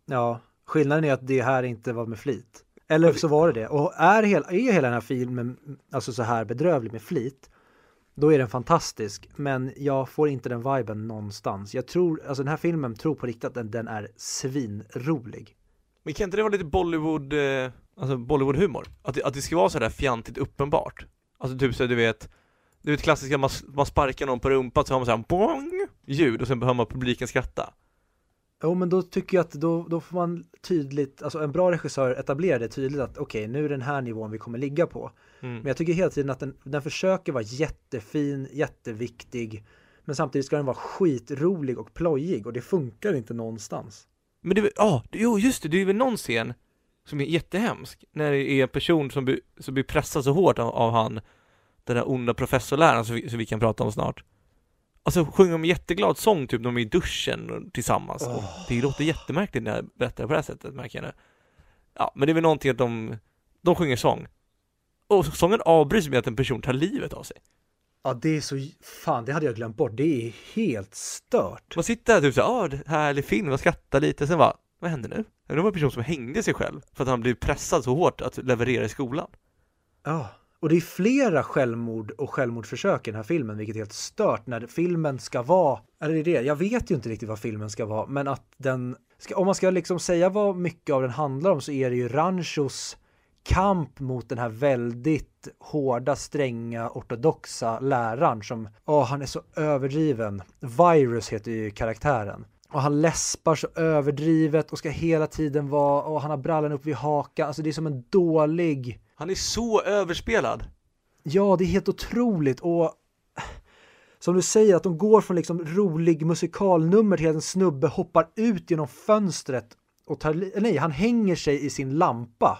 Ja, skillnaden är att det här inte var med flit. Eller så var det det. Och är hela, är hela den här filmen alltså så här bedrövlig med flit, då är den fantastisk. Men jag får inte den viben någonstans. Jag tror, alltså den här filmen tror på riktigt att den, den är svinrolig. Men kan inte det vara lite Bollywood, eh, alltså Bollywood-humor? Att, det- att det ska vara sådär fjantigt uppenbart? Alltså typ så du vet, du vet klassiska, man, man sparkar någon på rumpan så har man såhär bong ljud och sen hör man publiken skratta. Jo, men då tycker jag att då, då får man tydligt, alltså en bra regissör etablerar det tydligt att okej, nu är den här nivån vi kommer ligga på. Mm. Men jag tycker hela tiden att den, den försöker vara jättefin, jätteviktig, men samtidigt ska den vara skitrolig och plojig och det funkar inte någonstans. Men det, ja, det- jo just det, det är väl någon scen som är jättehemsk, när det är en person som, blir- som blir pressad så hårt av, av han, den där onda professorläraren som vi, som vi kan prata om snart. Alltså sjunger de en jätteglad sång typ när de är i duschen och- tillsammans. Och det låter jättemärkligt när jag berättar på det här sättet, märker jag nu. Ja, men det är väl någonting att de, de sjunger sång. Och sången avbryts med att en person tar livet av sig. Ja, det är så, fan det hade jag glömt bort, det är helt stört. Man sitter där typ såhär, ah, härlig film, och skrattar lite, sen bara, vad händer nu? Det var en person som hängde sig själv för att han blev pressad så hårt att leverera i skolan. Ja, och det är flera självmord och självmordsförsök i den här filmen, vilket är helt stört när filmen ska vara, eller det är det, jag vet ju inte riktigt vad filmen ska vara, men att den, ska, om man ska liksom säga vad mycket av den handlar om så är det ju Ranchos kamp mot den här väldigt hårda, stränga, ortodoxa läraren som, åh, han är så överdriven. Virus heter ju karaktären. Och han läspar så överdrivet och ska hela tiden vara, och han har brallan upp vid hakan, alltså det är som en dålig han är så överspelad. Ja, det är helt otroligt och som du säger att de går från liksom rolig musikalnummer till att en snubbe hoppar ut genom fönstret och tar, nej, han hänger sig i sin lampa.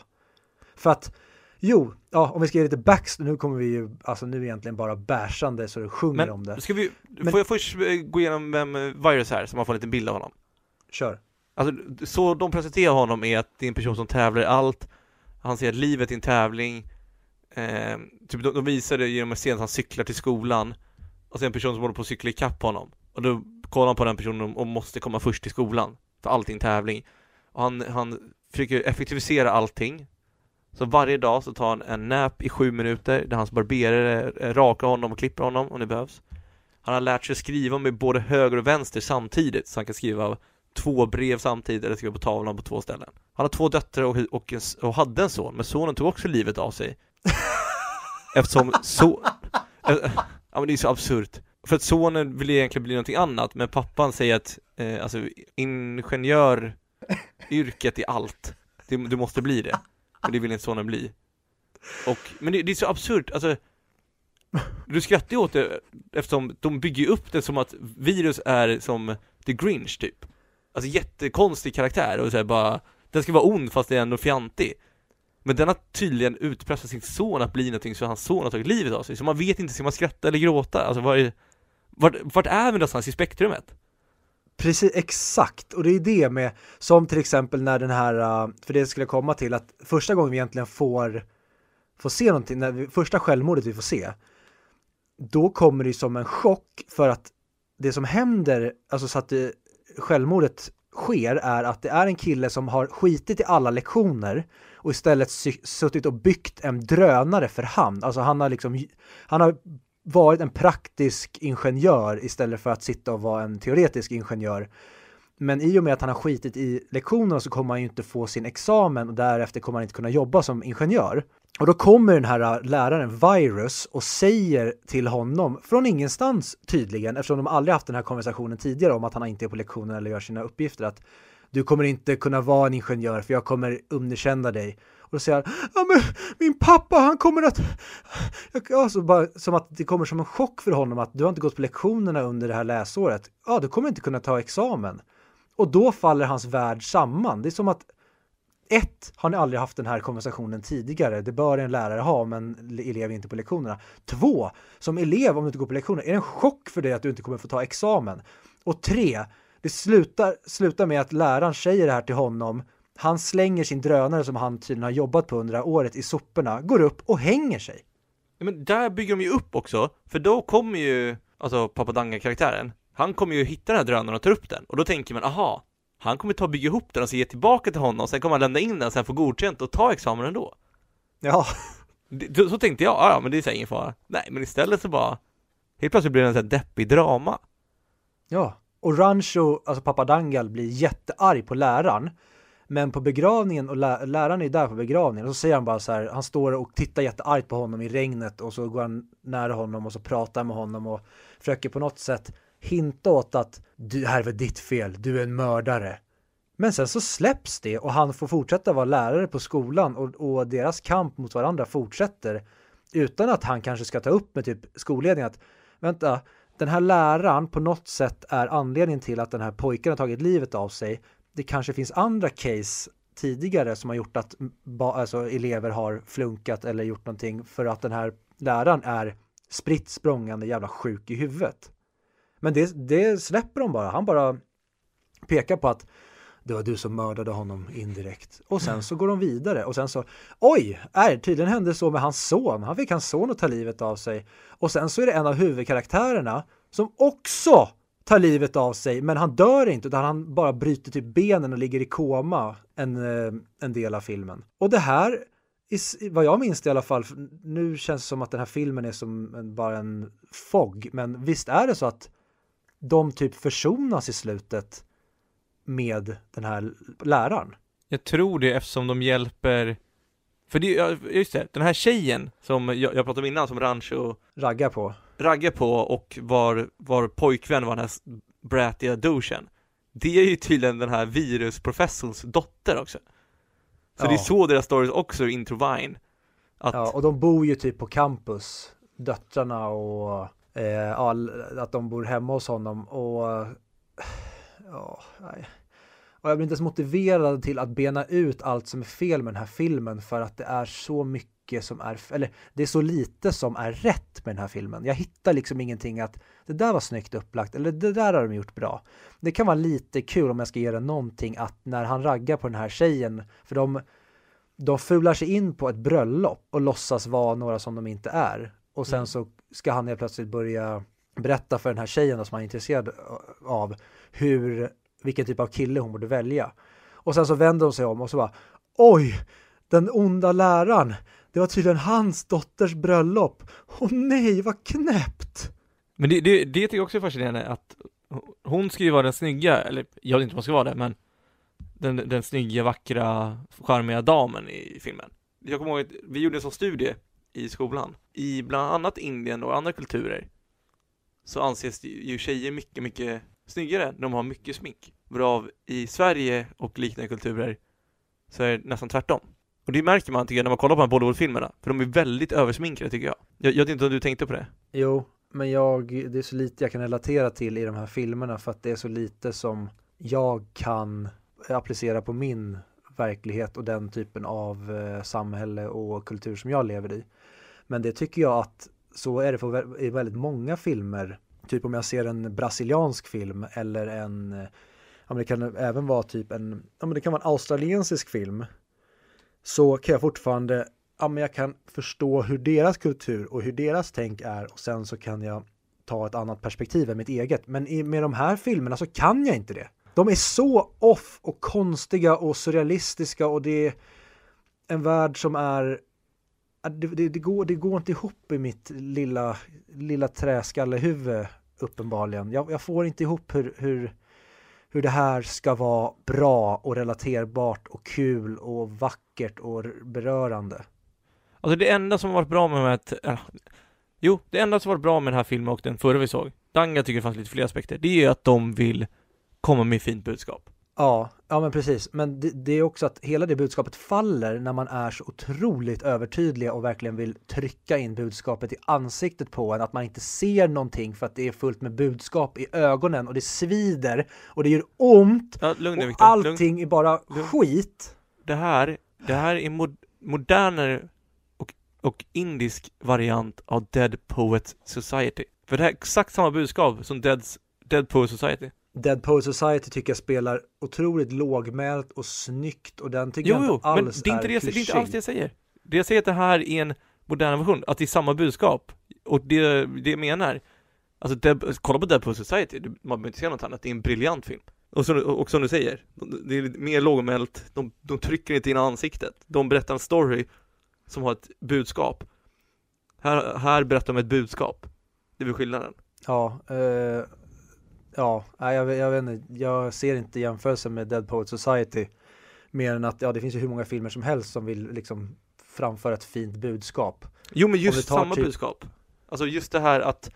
För att, jo, ja, om vi ska ge lite backstory, nu kommer vi ju, alltså nu egentligen bara bärsande så det sjunger om det. Men ska vi, Men- får jag först eh, gå igenom vem eh, Virus är så man får en liten bild av honom? Kör. Alltså, så de presenterar honom är att det är en person som tävlar i allt. Han säger att livet är en tävling. Eh, typ de, de visar det genom en scen att han cyklar till skolan. Och sen en person som håller på att cykla ikapp honom. Och då kollar han på den personen och måste komma först till skolan. För allting är en tävling. Och han, han försöker effektivisera allting. Så varje dag så tar han en nap i sju minuter där hans barberare rakar honom och klipper honom om det behövs. Han har lärt sig skriva med både höger och vänster samtidigt så han kan skriva två brev samtidigt eller skriva på tavlan på två ställen. Han har två döttrar och, och, en, och hade en son, men sonen tog också livet av sig. Eftersom så... eh, Ja men det är så absurt. För att sonen vill egentligen bli någonting annat, men pappan säger att eh, alltså ingenjöryrket är allt. Du, du måste bli det. För det vill inte sonen bli. Och, men det, det är så absurt, alltså Du skrattar ju åt det eftersom de bygger upp det som att virus är som The Grinch typ Alltså jättekonstig karaktär och så här bara Den ska vara ond fast den är ändå fjantig Men den har tydligen utpressat sin son att bli någonting så hans son har tagit livet av sig Så man vet inte, ska man skratta eller gråta? Alltså var är, vart, vart är vi någonstans i spektrumet? Precis, exakt. Och det är det med, som till exempel när den här, äh, för det skulle jag komma till, att första gången vi egentligen får, får se någonting, när vi, första självmordet vi får se, då kommer det ju som en chock för att det som händer, alltså så att det, självmordet sker är att det är en kille som har skitit i alla lektioner och istället suttit och byggt en drönare för hand. Alltså han har liksom, han har varit en praktisk ingenjör istället för att sitta och vara en teoretisk ingenjör. Men i och med att han har skitit i lektionerna så kommer han ju inte få sin examen och därefter kommer han inte kunna jobba som ingenjör. Och då kommer den här äh, läraren Virus och säger till honom, från ingenstans tydligen, eftersom de aldrig haft den här konversationen tidigare om att han inte är på lektionen eller gör sina uppgifter, att du kommer inte kunna vara en ingenjör för jag kommer underkänna dig. Och då säger han, ja men min pappa han kommer att... Ja, så bara, som att det kommer som en chock för honom att du har inte gått på lektionerna under det här läsåret. Ja, du kommer inte kunna ta examen. Och då faller hans värld samman. Det är som att ett, har ni aldrig haft den här konversationen tidigare? Det bör en lärare ha, men elev inte på lektionerna. Två, som elev om du inte går på lektioner, är det en chock för dig att du inte kommer få ta examen? Och tre, det slutar, slutar med att läraren säger det här till honom. Han slänger sin drönare som han tydligen har jobbat på under det här året i soporna, går upp och hänger sig. Ja, men där bygger de ju upp också, för då kommer ju, alltså Papadanga-karaktären, han kommer ju hitta den här drönaren och ta upp den, och då tänker man, aha, han kommer ta och bygga ihop den och så ge tillbaka till honom, sen kommer han lämna in den, sen få godkänt och ta examen ändå. Ja, Det- Så tänkte jag, "Ah, ja men det är så här ingen fara. Nej, men istället så bara, helt plötsligt blir det en sån här deppig drama. Ja, och Rancho, alltså pappa Dangal, blir jättearg på läraren. Men på begravningen, och lä läraren är där på begravningen, och så säger han bara så här, han står och tittar jätteargt på honom i regnet och så går han nära honom och så pratar med honom och försöker på något sätt hinta åt att du, det här var ditt fel, du är en mördare. Men sen så släpps det och han får fortsätta vara lärare på skolan och, och deras kamp mot varandra fortsätter utan att han kanske ska ta upp med typ skolledningen att vänta, den här läraren på något sätt är anledningen till att den här pojken har tagit livet av sig. Det kanske finns andra case tidigare som har gjort att ba, alltså, elever har flunkat eller gjort någonting för att den här läraren är spritt språngande jävla sjuk i huvudet. Men det, det släpper de bara. Han bara pekar på att det var du som mördade honom indirekt. Och sen så går de vidare och sen så oj, är, tydligen hände så med hans son. Han fick hans son att ta livet av sig. Och sen så är det en av huvudkaraktärerna som också tar livet av sig, men han dör inte utan han bara bryter typ benen och ligger i koma en, eh, en del av filmen. Och det här, is- vad jag minns det i alla fall, nu känns det som att den här filmen är som en, bara en fog, men visst är det så att de typ försonas i slutet med den här läraren? Jag tror det eftersom de hjälper För det, ja, just det, den här tjejen som jag, jag pratade om innan som Rancho Raggar på. raggar på och var, var pojkvän var den här brattiga douchen Det är ju tydligen den här virusprofessorns dotter också Så det är Ja. så deras stories också intervine Att, Ja, och de bor ju typ på campus, döttrarna och Eh, ja, att de bor hemma hos honom och ja, nej. Och jag blir inte ens motiverad till att bena ut allt som är fel med den här filmen för att det är så mycket som är, eller det är så lite som är rätt med den här filmen. Jag hittar liksom ingenting att det där var snyggt upplagt eller det där har de gjort bra. Det kan vara lite kul om jag ska ge någonting att när han raggar på den här tjejen, för de de fular sig in på ett bröllop och låtsas vara några som de inte är. Och sen så ska han helt plötsligt börja berätta för den här tjejen då, som han är intresserad av hur, vilken typ av kille hon borde välja. Och sen så vänder hon sig om och så bara Oj, den onda läraren. Det var tydligen hans dotters bröllop. Åh nej, vad knäppt. Men det, det, det tycker jag också är fascinerande att hon ska ju vara den snygga, eller jag vet inte om hon ska vara det, men den, den snygga, vackra, charmiga damen i filmen. Jag kommer ihåg att vi gjorde en sån studie i skolan. I bland annat Indien och andra kulturer så anses ju tjejer mycket, mycket snyggare när de har mycket smink. Varav i Sverige och liknande kulturer så är det nästan tvärtom. Och det märker man tycker jag när man kollar på de här Bollywoodfilmerna, för de är väldigt översminkade tycker jag. Jag, jag vet inte om du tänkte på det? Jo, men jag, det är så lite jag kan relatera till i de här filmerna för att det är så lite som jag kan applicera på min verklighet och den typen av eh, samhälle och kultur som jag lever i. Men det tycker jag att så är det för, i väldigt många filmer. Typ om jag ser en brasiliansk film eller en, ja men det kan även vara typ en, ja men det kan vara en australiensisk film. Så kan jag fortfarande ja, men jag kan förstå hur deras kultur och hur deras tänk är och sen så kan jag ta ett annat perspektiv än mitt eget. Men i, med de här filmerna så kan jag inte det. De är så off och konstiga och surrealistiska och det är en värld som är det, det, det, går, det går inte ihop i mitt lilla, lilla träskallehuvud uppenbarligen. Jag, jag får inte ihop hur, hur, hur det här ska vara bra och relaterbart och kul och vackert och berörande. Alltså det enda som har varit bra med att, äh, jo, det enda som varit bra med den här filmen och den förra vi såg, Danga tycker det fanns lite fler aspekter, det är ju att de vill komma med fint budskap. Ja, ja men precis. Men det, det är också att hela det budskapet faller när man är så otroligt övertydliga och verkligen vill trycka in budskapet i ansiktet på en. Att man inte ser någonting för att det är fullt med budskap i ögonen och det svider och det gör ont Ja, lugn och Viktor. Lugn. allting är bara Lugn. skit. Det här, det här är mod modernare och, och indisk variant av Dead Poet Society. För det här är exakt samma budskap som Deads, Dead Poet Society. Dead Poet Society tycker jag spelar otroligt lågmält och snyggt och den tycker Jo, jag jo, inte men alls det är inte, det, är jag- det är inte alls det jag säger. Det jag säger är att det här är en modern version, att det är samma budskap. Och det, det jag menar, alltså Dead, kolla på Dead Poet Society, man behöver inte säga något annat, det är en briljant film. Och, så, och som du säger, det är mer lågmält, de, de trycker inte in ansiktet, de berättar en story som har ett budskap. Här, här berättar de ett budskap. Det är väl skillnaden. Ja, eh, ja, jag, jag vet inte, jag ser inte jämförelsen med Dead Poet Society mer än att ja, det finns ju hur många filmer som helst som vill liksom framföra ett fint budskap. Jo men just samma typ- budskap. Alltså just det här att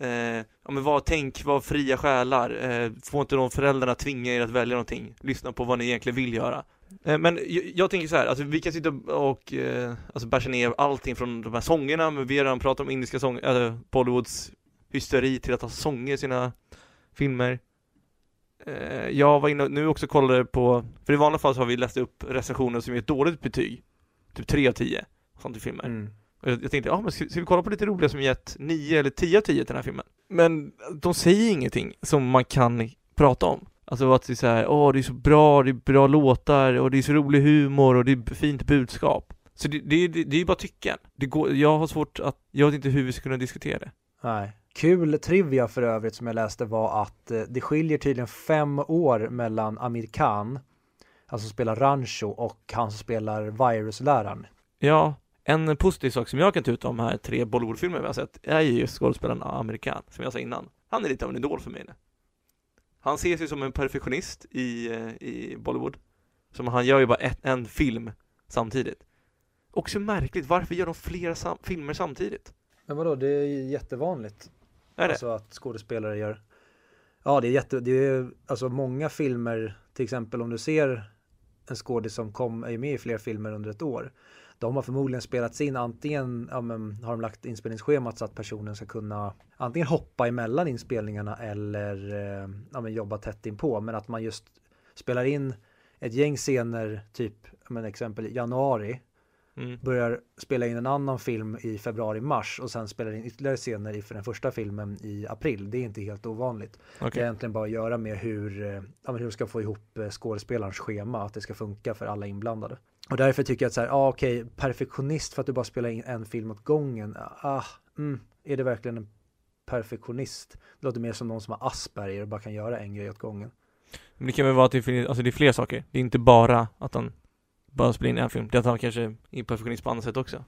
eh, ja men vad, tänk, var fria själar, eh, får inte de föräldrarna tvinga er att välja någonting, lyssna på vad ni egentligen vill göra. Eh, men jag, jag tänker så här, alltså vi kan sitta och eh, alltså basha ner allting från de här sångerna, men vi har redan pratat om indiska sånger, eller Bollywoods hysteri till att ha sånger i sina filmer. Eh, jag var inne och nu också kollade på, för i vanliga fall så har vi läst upp recensioner som ger ett dåligt betyg, typ 3 av 10, sånt i filmer. Mm. Jag jag tänkte, ja men ska, ska vi kolla på lite roliga som gett 9 eller 10 av 10 till den här filmen? Men de säger ingenting som man kan prata om. Alltså att det är så här, åh det är så bra, det är bra låtar och det är så rolig humor och det är fint budskap. Så det, det, det, det är ju bara tycken. Det går, jag har svårt att, jag vet inte hur vi ska kunna diskutera det. Nej. Kul trivia för övrigt som jag läste var att eh, det skiljer tydligen fem år mellan Amir Khan, han som spelar Rancho och han som spelar Virus-läraren. Ja, en positiv sak som jag kan ta ut om de här tre Bollywoodfilmer vi har sett är ju skådespelaren Amerikan, som jag sa innan. Han är lite av en idol för mig nu. Han ses ju som en perfektionist i, eh, i Bollywood. Som han gör ju bara ett, en film samtidigt. Också märkligt, varför gör de flera sam- filmer samtidigt? Men vadå, det är jättevanligt. Är det? Alltså att skådespelare gör. Ja, det är jätte, det är alltså många filmer, till exempel om du ser en skådis som kom, är med i fler filmer under ett år. De har förmodligen spelats in antingen, ja men har de lagt inspelningsschemat så att personen ska kunna antingen hoppa emellan inspelningarna eller eh, ja, men jobba tätt inpå. Men att man just spelar in ett gäng scener, typ, men exempel i januari Mm. börjar spela in en annan film i februari-mars och sen spelar in ytterligare scener i för den första filmen i april. Det är inte helt ovanligt. Det Okej. har egentligen bara att göra med hur, eh, ja, hur du ska få ihop eh, skådespelarens schema, att det ska funka för alla inblandade. Och därför tycker jag att så här, ah, okej, perfektionist för att du bara spelar in en film åt gången. Ah, mm, är det verkligen en perfektionist? Det låter mer som någon som har Asperger och bara kan göra en grej åt gången. Men det kan väl vara att det, finns, alltså det är fler saker. Det är inte bara att han bara spelar in en film. Det är att han kanske är perfektionist på andra sätt också.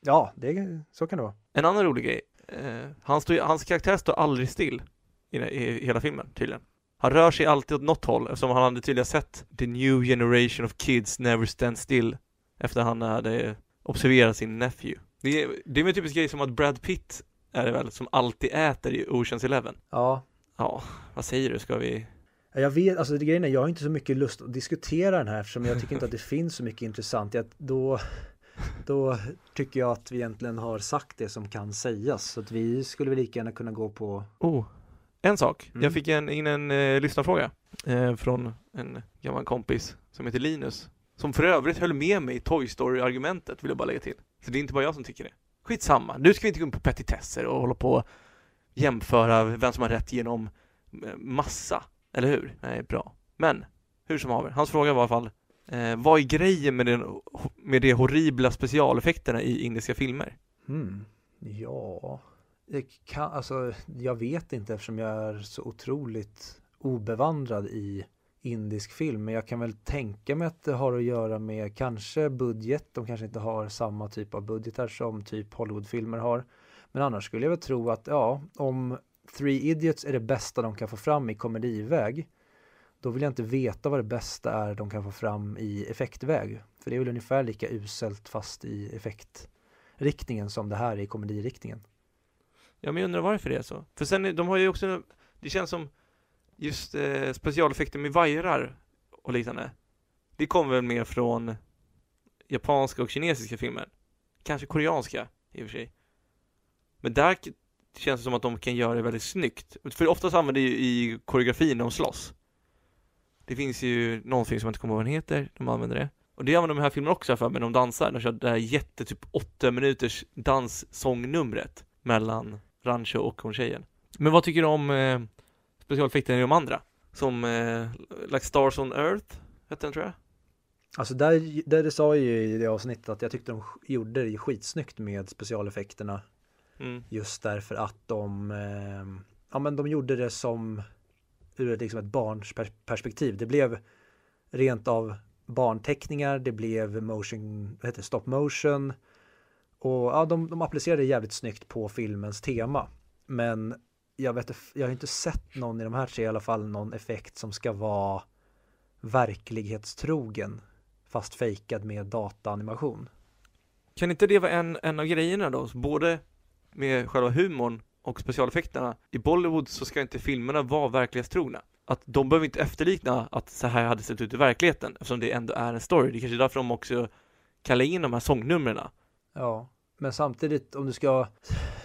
Ja, det, så kan det vara. En annan rolig grej. Eh, han står, hans karaktär står aldrig still i, i, i hela filmen, tydligen. Han rör sig alltid åt något håll eftersom han hade tydligen sett The new generation of kids never stand still efter han hade observerat sin nephew. Det är, det är en typisk grej som att Brad Pitt är det väl, som alltid äter i Oceans Eleven. Ja, Ja, vad säger du? Ska vi... Ja, Jag vet, alltså det grejen är, jag har inte så mycket lust att diskutera den här eftersom jag tycker inte att det finns så mycket intressant. Jag, då, då tycker jag att vi egentligen har sagt det som kan sägas. Så att vi skulle väl lika gärna kunna gå på, Oh, en sak. Mm. Jag fick en, in en eh, lyssnarfråga eh, från en gammal kompis som heter Linus. Som för övrigt höll med mig i Toy Story-argumentet, vill jag bara lägga till. Så det är inte bara jag som tycker det. Skitsamma, nu ska vi inte gå in på petitesser och hålla på och jämföra vem som har rätt genom eh, massa, eller hur? Nej, bra. Men, hur som haver, hans fråga var i alla fall eh, vad är grejen med, den, med de horribla specialeffekterna i indiska filmer? hmm, ja, det kan, alltså jag vet inte eftersom jag är så otroligt obevandrad i indisk film. Men jag kan väl tänka mig att det har att göra med kanske budget. De kanske inte har samma typ av budgetar som typ Hollywoodfilmer har. Men annars skulle jag väl tro att ja, om Three Idiots är det bästa de kan få fram i komediväg då vill jag inte veta vad det bästa är de kan få fram i effektväg. För det är väl ungefär lika uselt fast i effektriktningen som det här är i komediriktningen. Ja, men jag undrar varför det är så. För sen, de har ju också, det känns som just eh, specialeffekter med vajrar och liknande. Det kommer väl mer från japanska och kinesiska filmer. Kanske koreanska i och för sig. Men där känns det som att de kan göra det väldigt snyggt. För oftast använder ju i koreografin när de slåss. Det finns ju någon film som jag inte kommer ihåg vad den heter, de använder det. Och det använder de i den här filmen också för men de dansar. De kör det här jätte, typ 8 minuters danssångnumret mellan Rancho och hon tjejen. Men vad tycker du om eh, specialeffekterna i de andra? Som eh, Like Stars on Earth, hette den tror jag? Alltså där, där det sa jag ju i det avsnittet att jag tyckte de gjorde det skitsnyggt med specialeffekterna. Mm. Just därför att de, eh, ja men de gjorde det som ur ett, liksom ett barns per- perspektiv. Det blev rent av barnteckningar, det blev motion, vad heter det, stop motion. Och ja, de, de applicerade det jävligt snyggt på filmens tema. Men jag vet jag har inte sett någon i de här tre i alla fall någon effekt som ska vara verklighetstrogen fast fejkad med dataanimation. Kan inte det vara en, en av grejerna då? Både med själva humorn och specialeffekterna. I Bollywood så ska inte filmerna vara verklighetstrogna. Att de behöver inte efterlikna att så här hade det sett ut i verkligheten eftersom det ändå är en story. Det är kanske är därför de också kallar in de här sångnumren. Ja, men samtidigt om du ska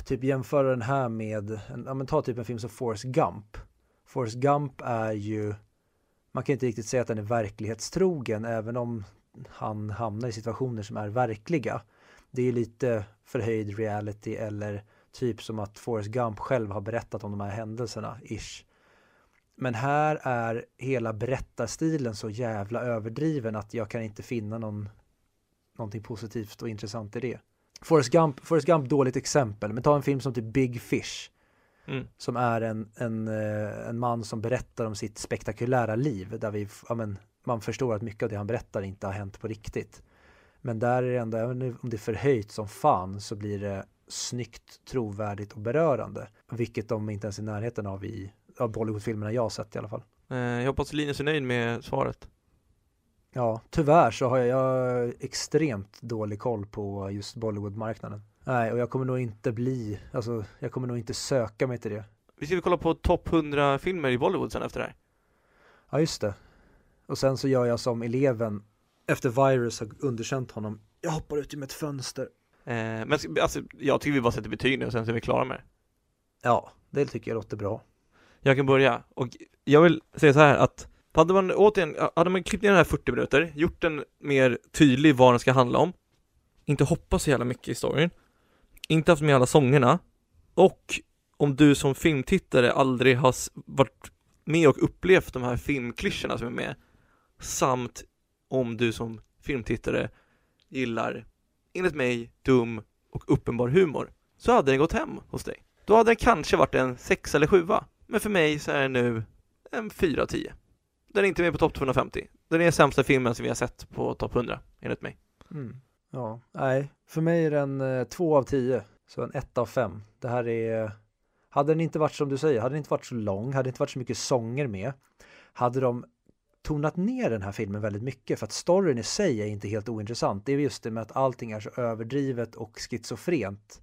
typ jämföra den här med, ja men ta typ en film som Forrest Gump. Forrest Gump är ju, man kan inte riktigt säga att den är verklighetstrogen även om han hamnar i situationer som är verkliga. Det är lite förhöjd reality eller typ som att Forrest Gump själv har berättat om de här händelserna, ish. Men här är hela berättarstilen så jävla överdriven att jag kan inte finna någon, någonting positivt och intressant i det. Forrest Gump, Forrest Gump dåligt exempel, men ta en film som typ Big Fish. Mm. Som är en, en, eh, en man som berättar om sitt spektakulära liv. Där vi, ja, men, man förstår att mycket av det han berättar inte har hänt på riktigt. Men där är det ändå, även om det är förhöjt som fan, så blir det snyggt, trovärdigt och berörande. Vilket de inte ens är i närheten av i av Bollywoodfilmerna jag har sett i alla fall. Eh, jag hoppas Linus är nöjd med svaret. Ja, tyvärr så har jag, jag extremt dålig koll på just Bollywoodmarknaden. Nej, och jag kommer nog inte bli, alltså jag kommer nog inte söka mig till det. Vi ska vi kolla på topp 100 filmer i Bollywood sen efter det här. Ja, just det. Och sen så gör jag som eleven efter Virus har underkänt honom. Jag hoppar ut genom ett fönster. Eh, men alltså, jag tycker vi bara sätter betyg nu och sen så är vi klara med det. Ja, det tycker jag låter bra. Jag kan börja och jag vill säga så här att hade man återigen, hade man klippt ner den här 40 minuter, gjort den mer tydlig vad den ska handla om, inte hoppas så jävla mycket i storyn, inte haft med alla sångerna och om du som filmtittare aldrig har varit med och upplevt de här filmklyschorna som är med samt om du som filmtittare gillar, enligt mig, dum och uppenbar humor så hade den gått hem hos dig. Då hade den kanske varit en 6 eller 7 men för mig så är den nu en 4 av 10. Den är inte med på topp 250. Den är sämsta filmen som vi har sett på topp 100, enligt mig. Mm. Ja, nej, för mig är den eh, 2 av 10 så en 1 av 5 Det här är, hade den inte varit som du säger, hade den inte varit så lång, hade det inte varit så mycket sånger med, hade de tonat ner den här filmen väldigt mycket för att storyn i sig är inte helt ointressant. Det är just det med att allting är så överdrivet och schizofrent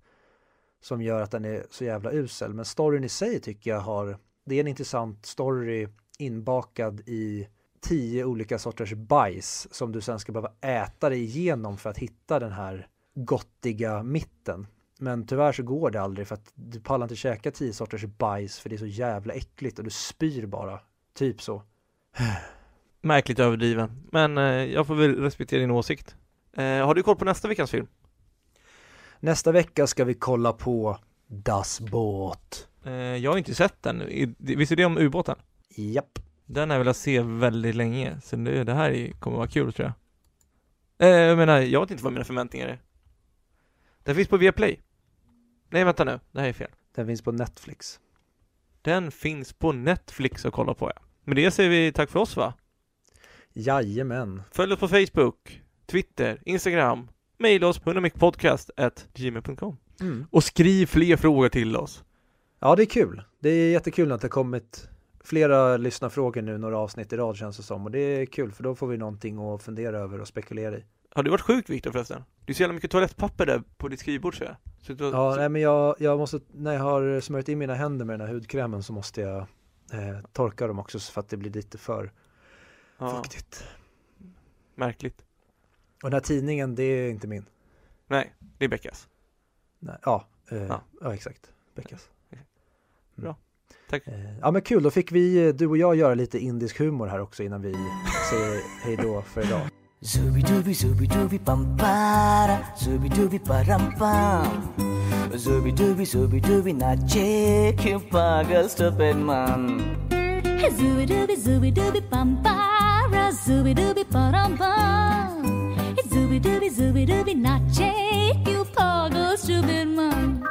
som gör att den är så jävla usel. Men storyn i sig tycker jag har, det är en intressant story inbakad i tio olika sorters bajs som du sen ska behöva äta dig igenom för att hitta den här gottiga mitten. Men tyvärr så går det aldrig för att du pallar inte käka tio sorters bajs för det är så jävla äckligt och du spyr bara. Typ så. Märkligt överdriven, men eh, jag får väl respektera din åsikt. Eh, har du koll på nästa veckans film? Nästa vecka ska vi kolla på Das Boot. Eh, jag har inte sett den. Visst är det om ubåten? Japp. Den har jag velat se väldigt länge, så det, det här är- kommer vara kul tror jag. Eh, jag menar, jag vet inte vad mina förväntningar är. Den finns på Viaplay. Nej, vänta nu. Det här är fel. Den finns på Netflix. Den finns på Netflix att kolla på ja. Med det säger vi tack för oss va? Jajamän. Följ oss på Facebook, Twitter, Instagram. Maila oss på 100micpodcast.gmail.com Mm. Och skriv fler frågor till oss. Ja, det är kul. Det är jättekul att det har kommit flera lyssnarfrågor nu, några avsnitt i rad känns det som. Och det är kul för då får vi någonting att fundera över och spekulera i. Har du varit sjuk Viktor förresten? Är så jävla mycket toalettpapper där på ditt skrivbord så jag. Så, du- Ja, nej, men jag, jag måste, när jag har smörjt in mina händer med den här hudkrämen så måste jag eh, torka dem också för att det blir lite för Ja. Fuktigt. Märkligt. Och den här tidningen, det är inte min. Nej, det är Beckas. Nej, ja, eh, ja. ja. exakt. Beckas. Mm. Bra. Tack. Eh, ja men kul, då fick vi, eh, du och jag, göra lite indisk humor här också innan vi säger hej då för idag. Zubidubi zubidubi pampara Zubidubi parampam Zubidubi zubidubi nache Pagal stupid man Zubidubi zubidubi pampara dooby zooby dooby dooby param pam. Hey, zooby dooby zooby dooby nache, क्यों पागल stupid man.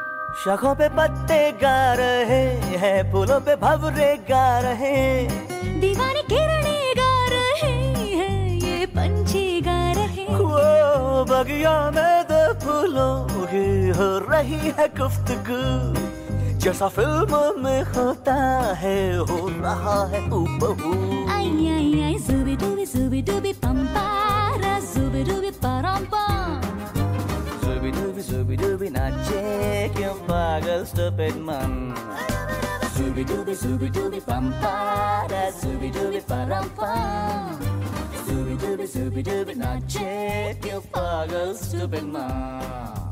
शाखों पे पत्ते गा रहे हैं फूलों पे भवरे गा रहे दीवानी किरणें गा रहे हैं, ये पंछी गा रहे हैं। वो बगिया में दो फूलों की हो रही है गुफ्तगू जैसा फ़िल्म में होता है हो रहा है हूबहू Ay, ay, ay, Zubi dooby pam para, zubi dooby param pam. Zubi dooby zubi dooby, now check your pagal stupid man. Zubi dooby zubi dooby pam para, zubi dooby param pam. Zubi dooby zubi dooby, now check your pagal stupid man.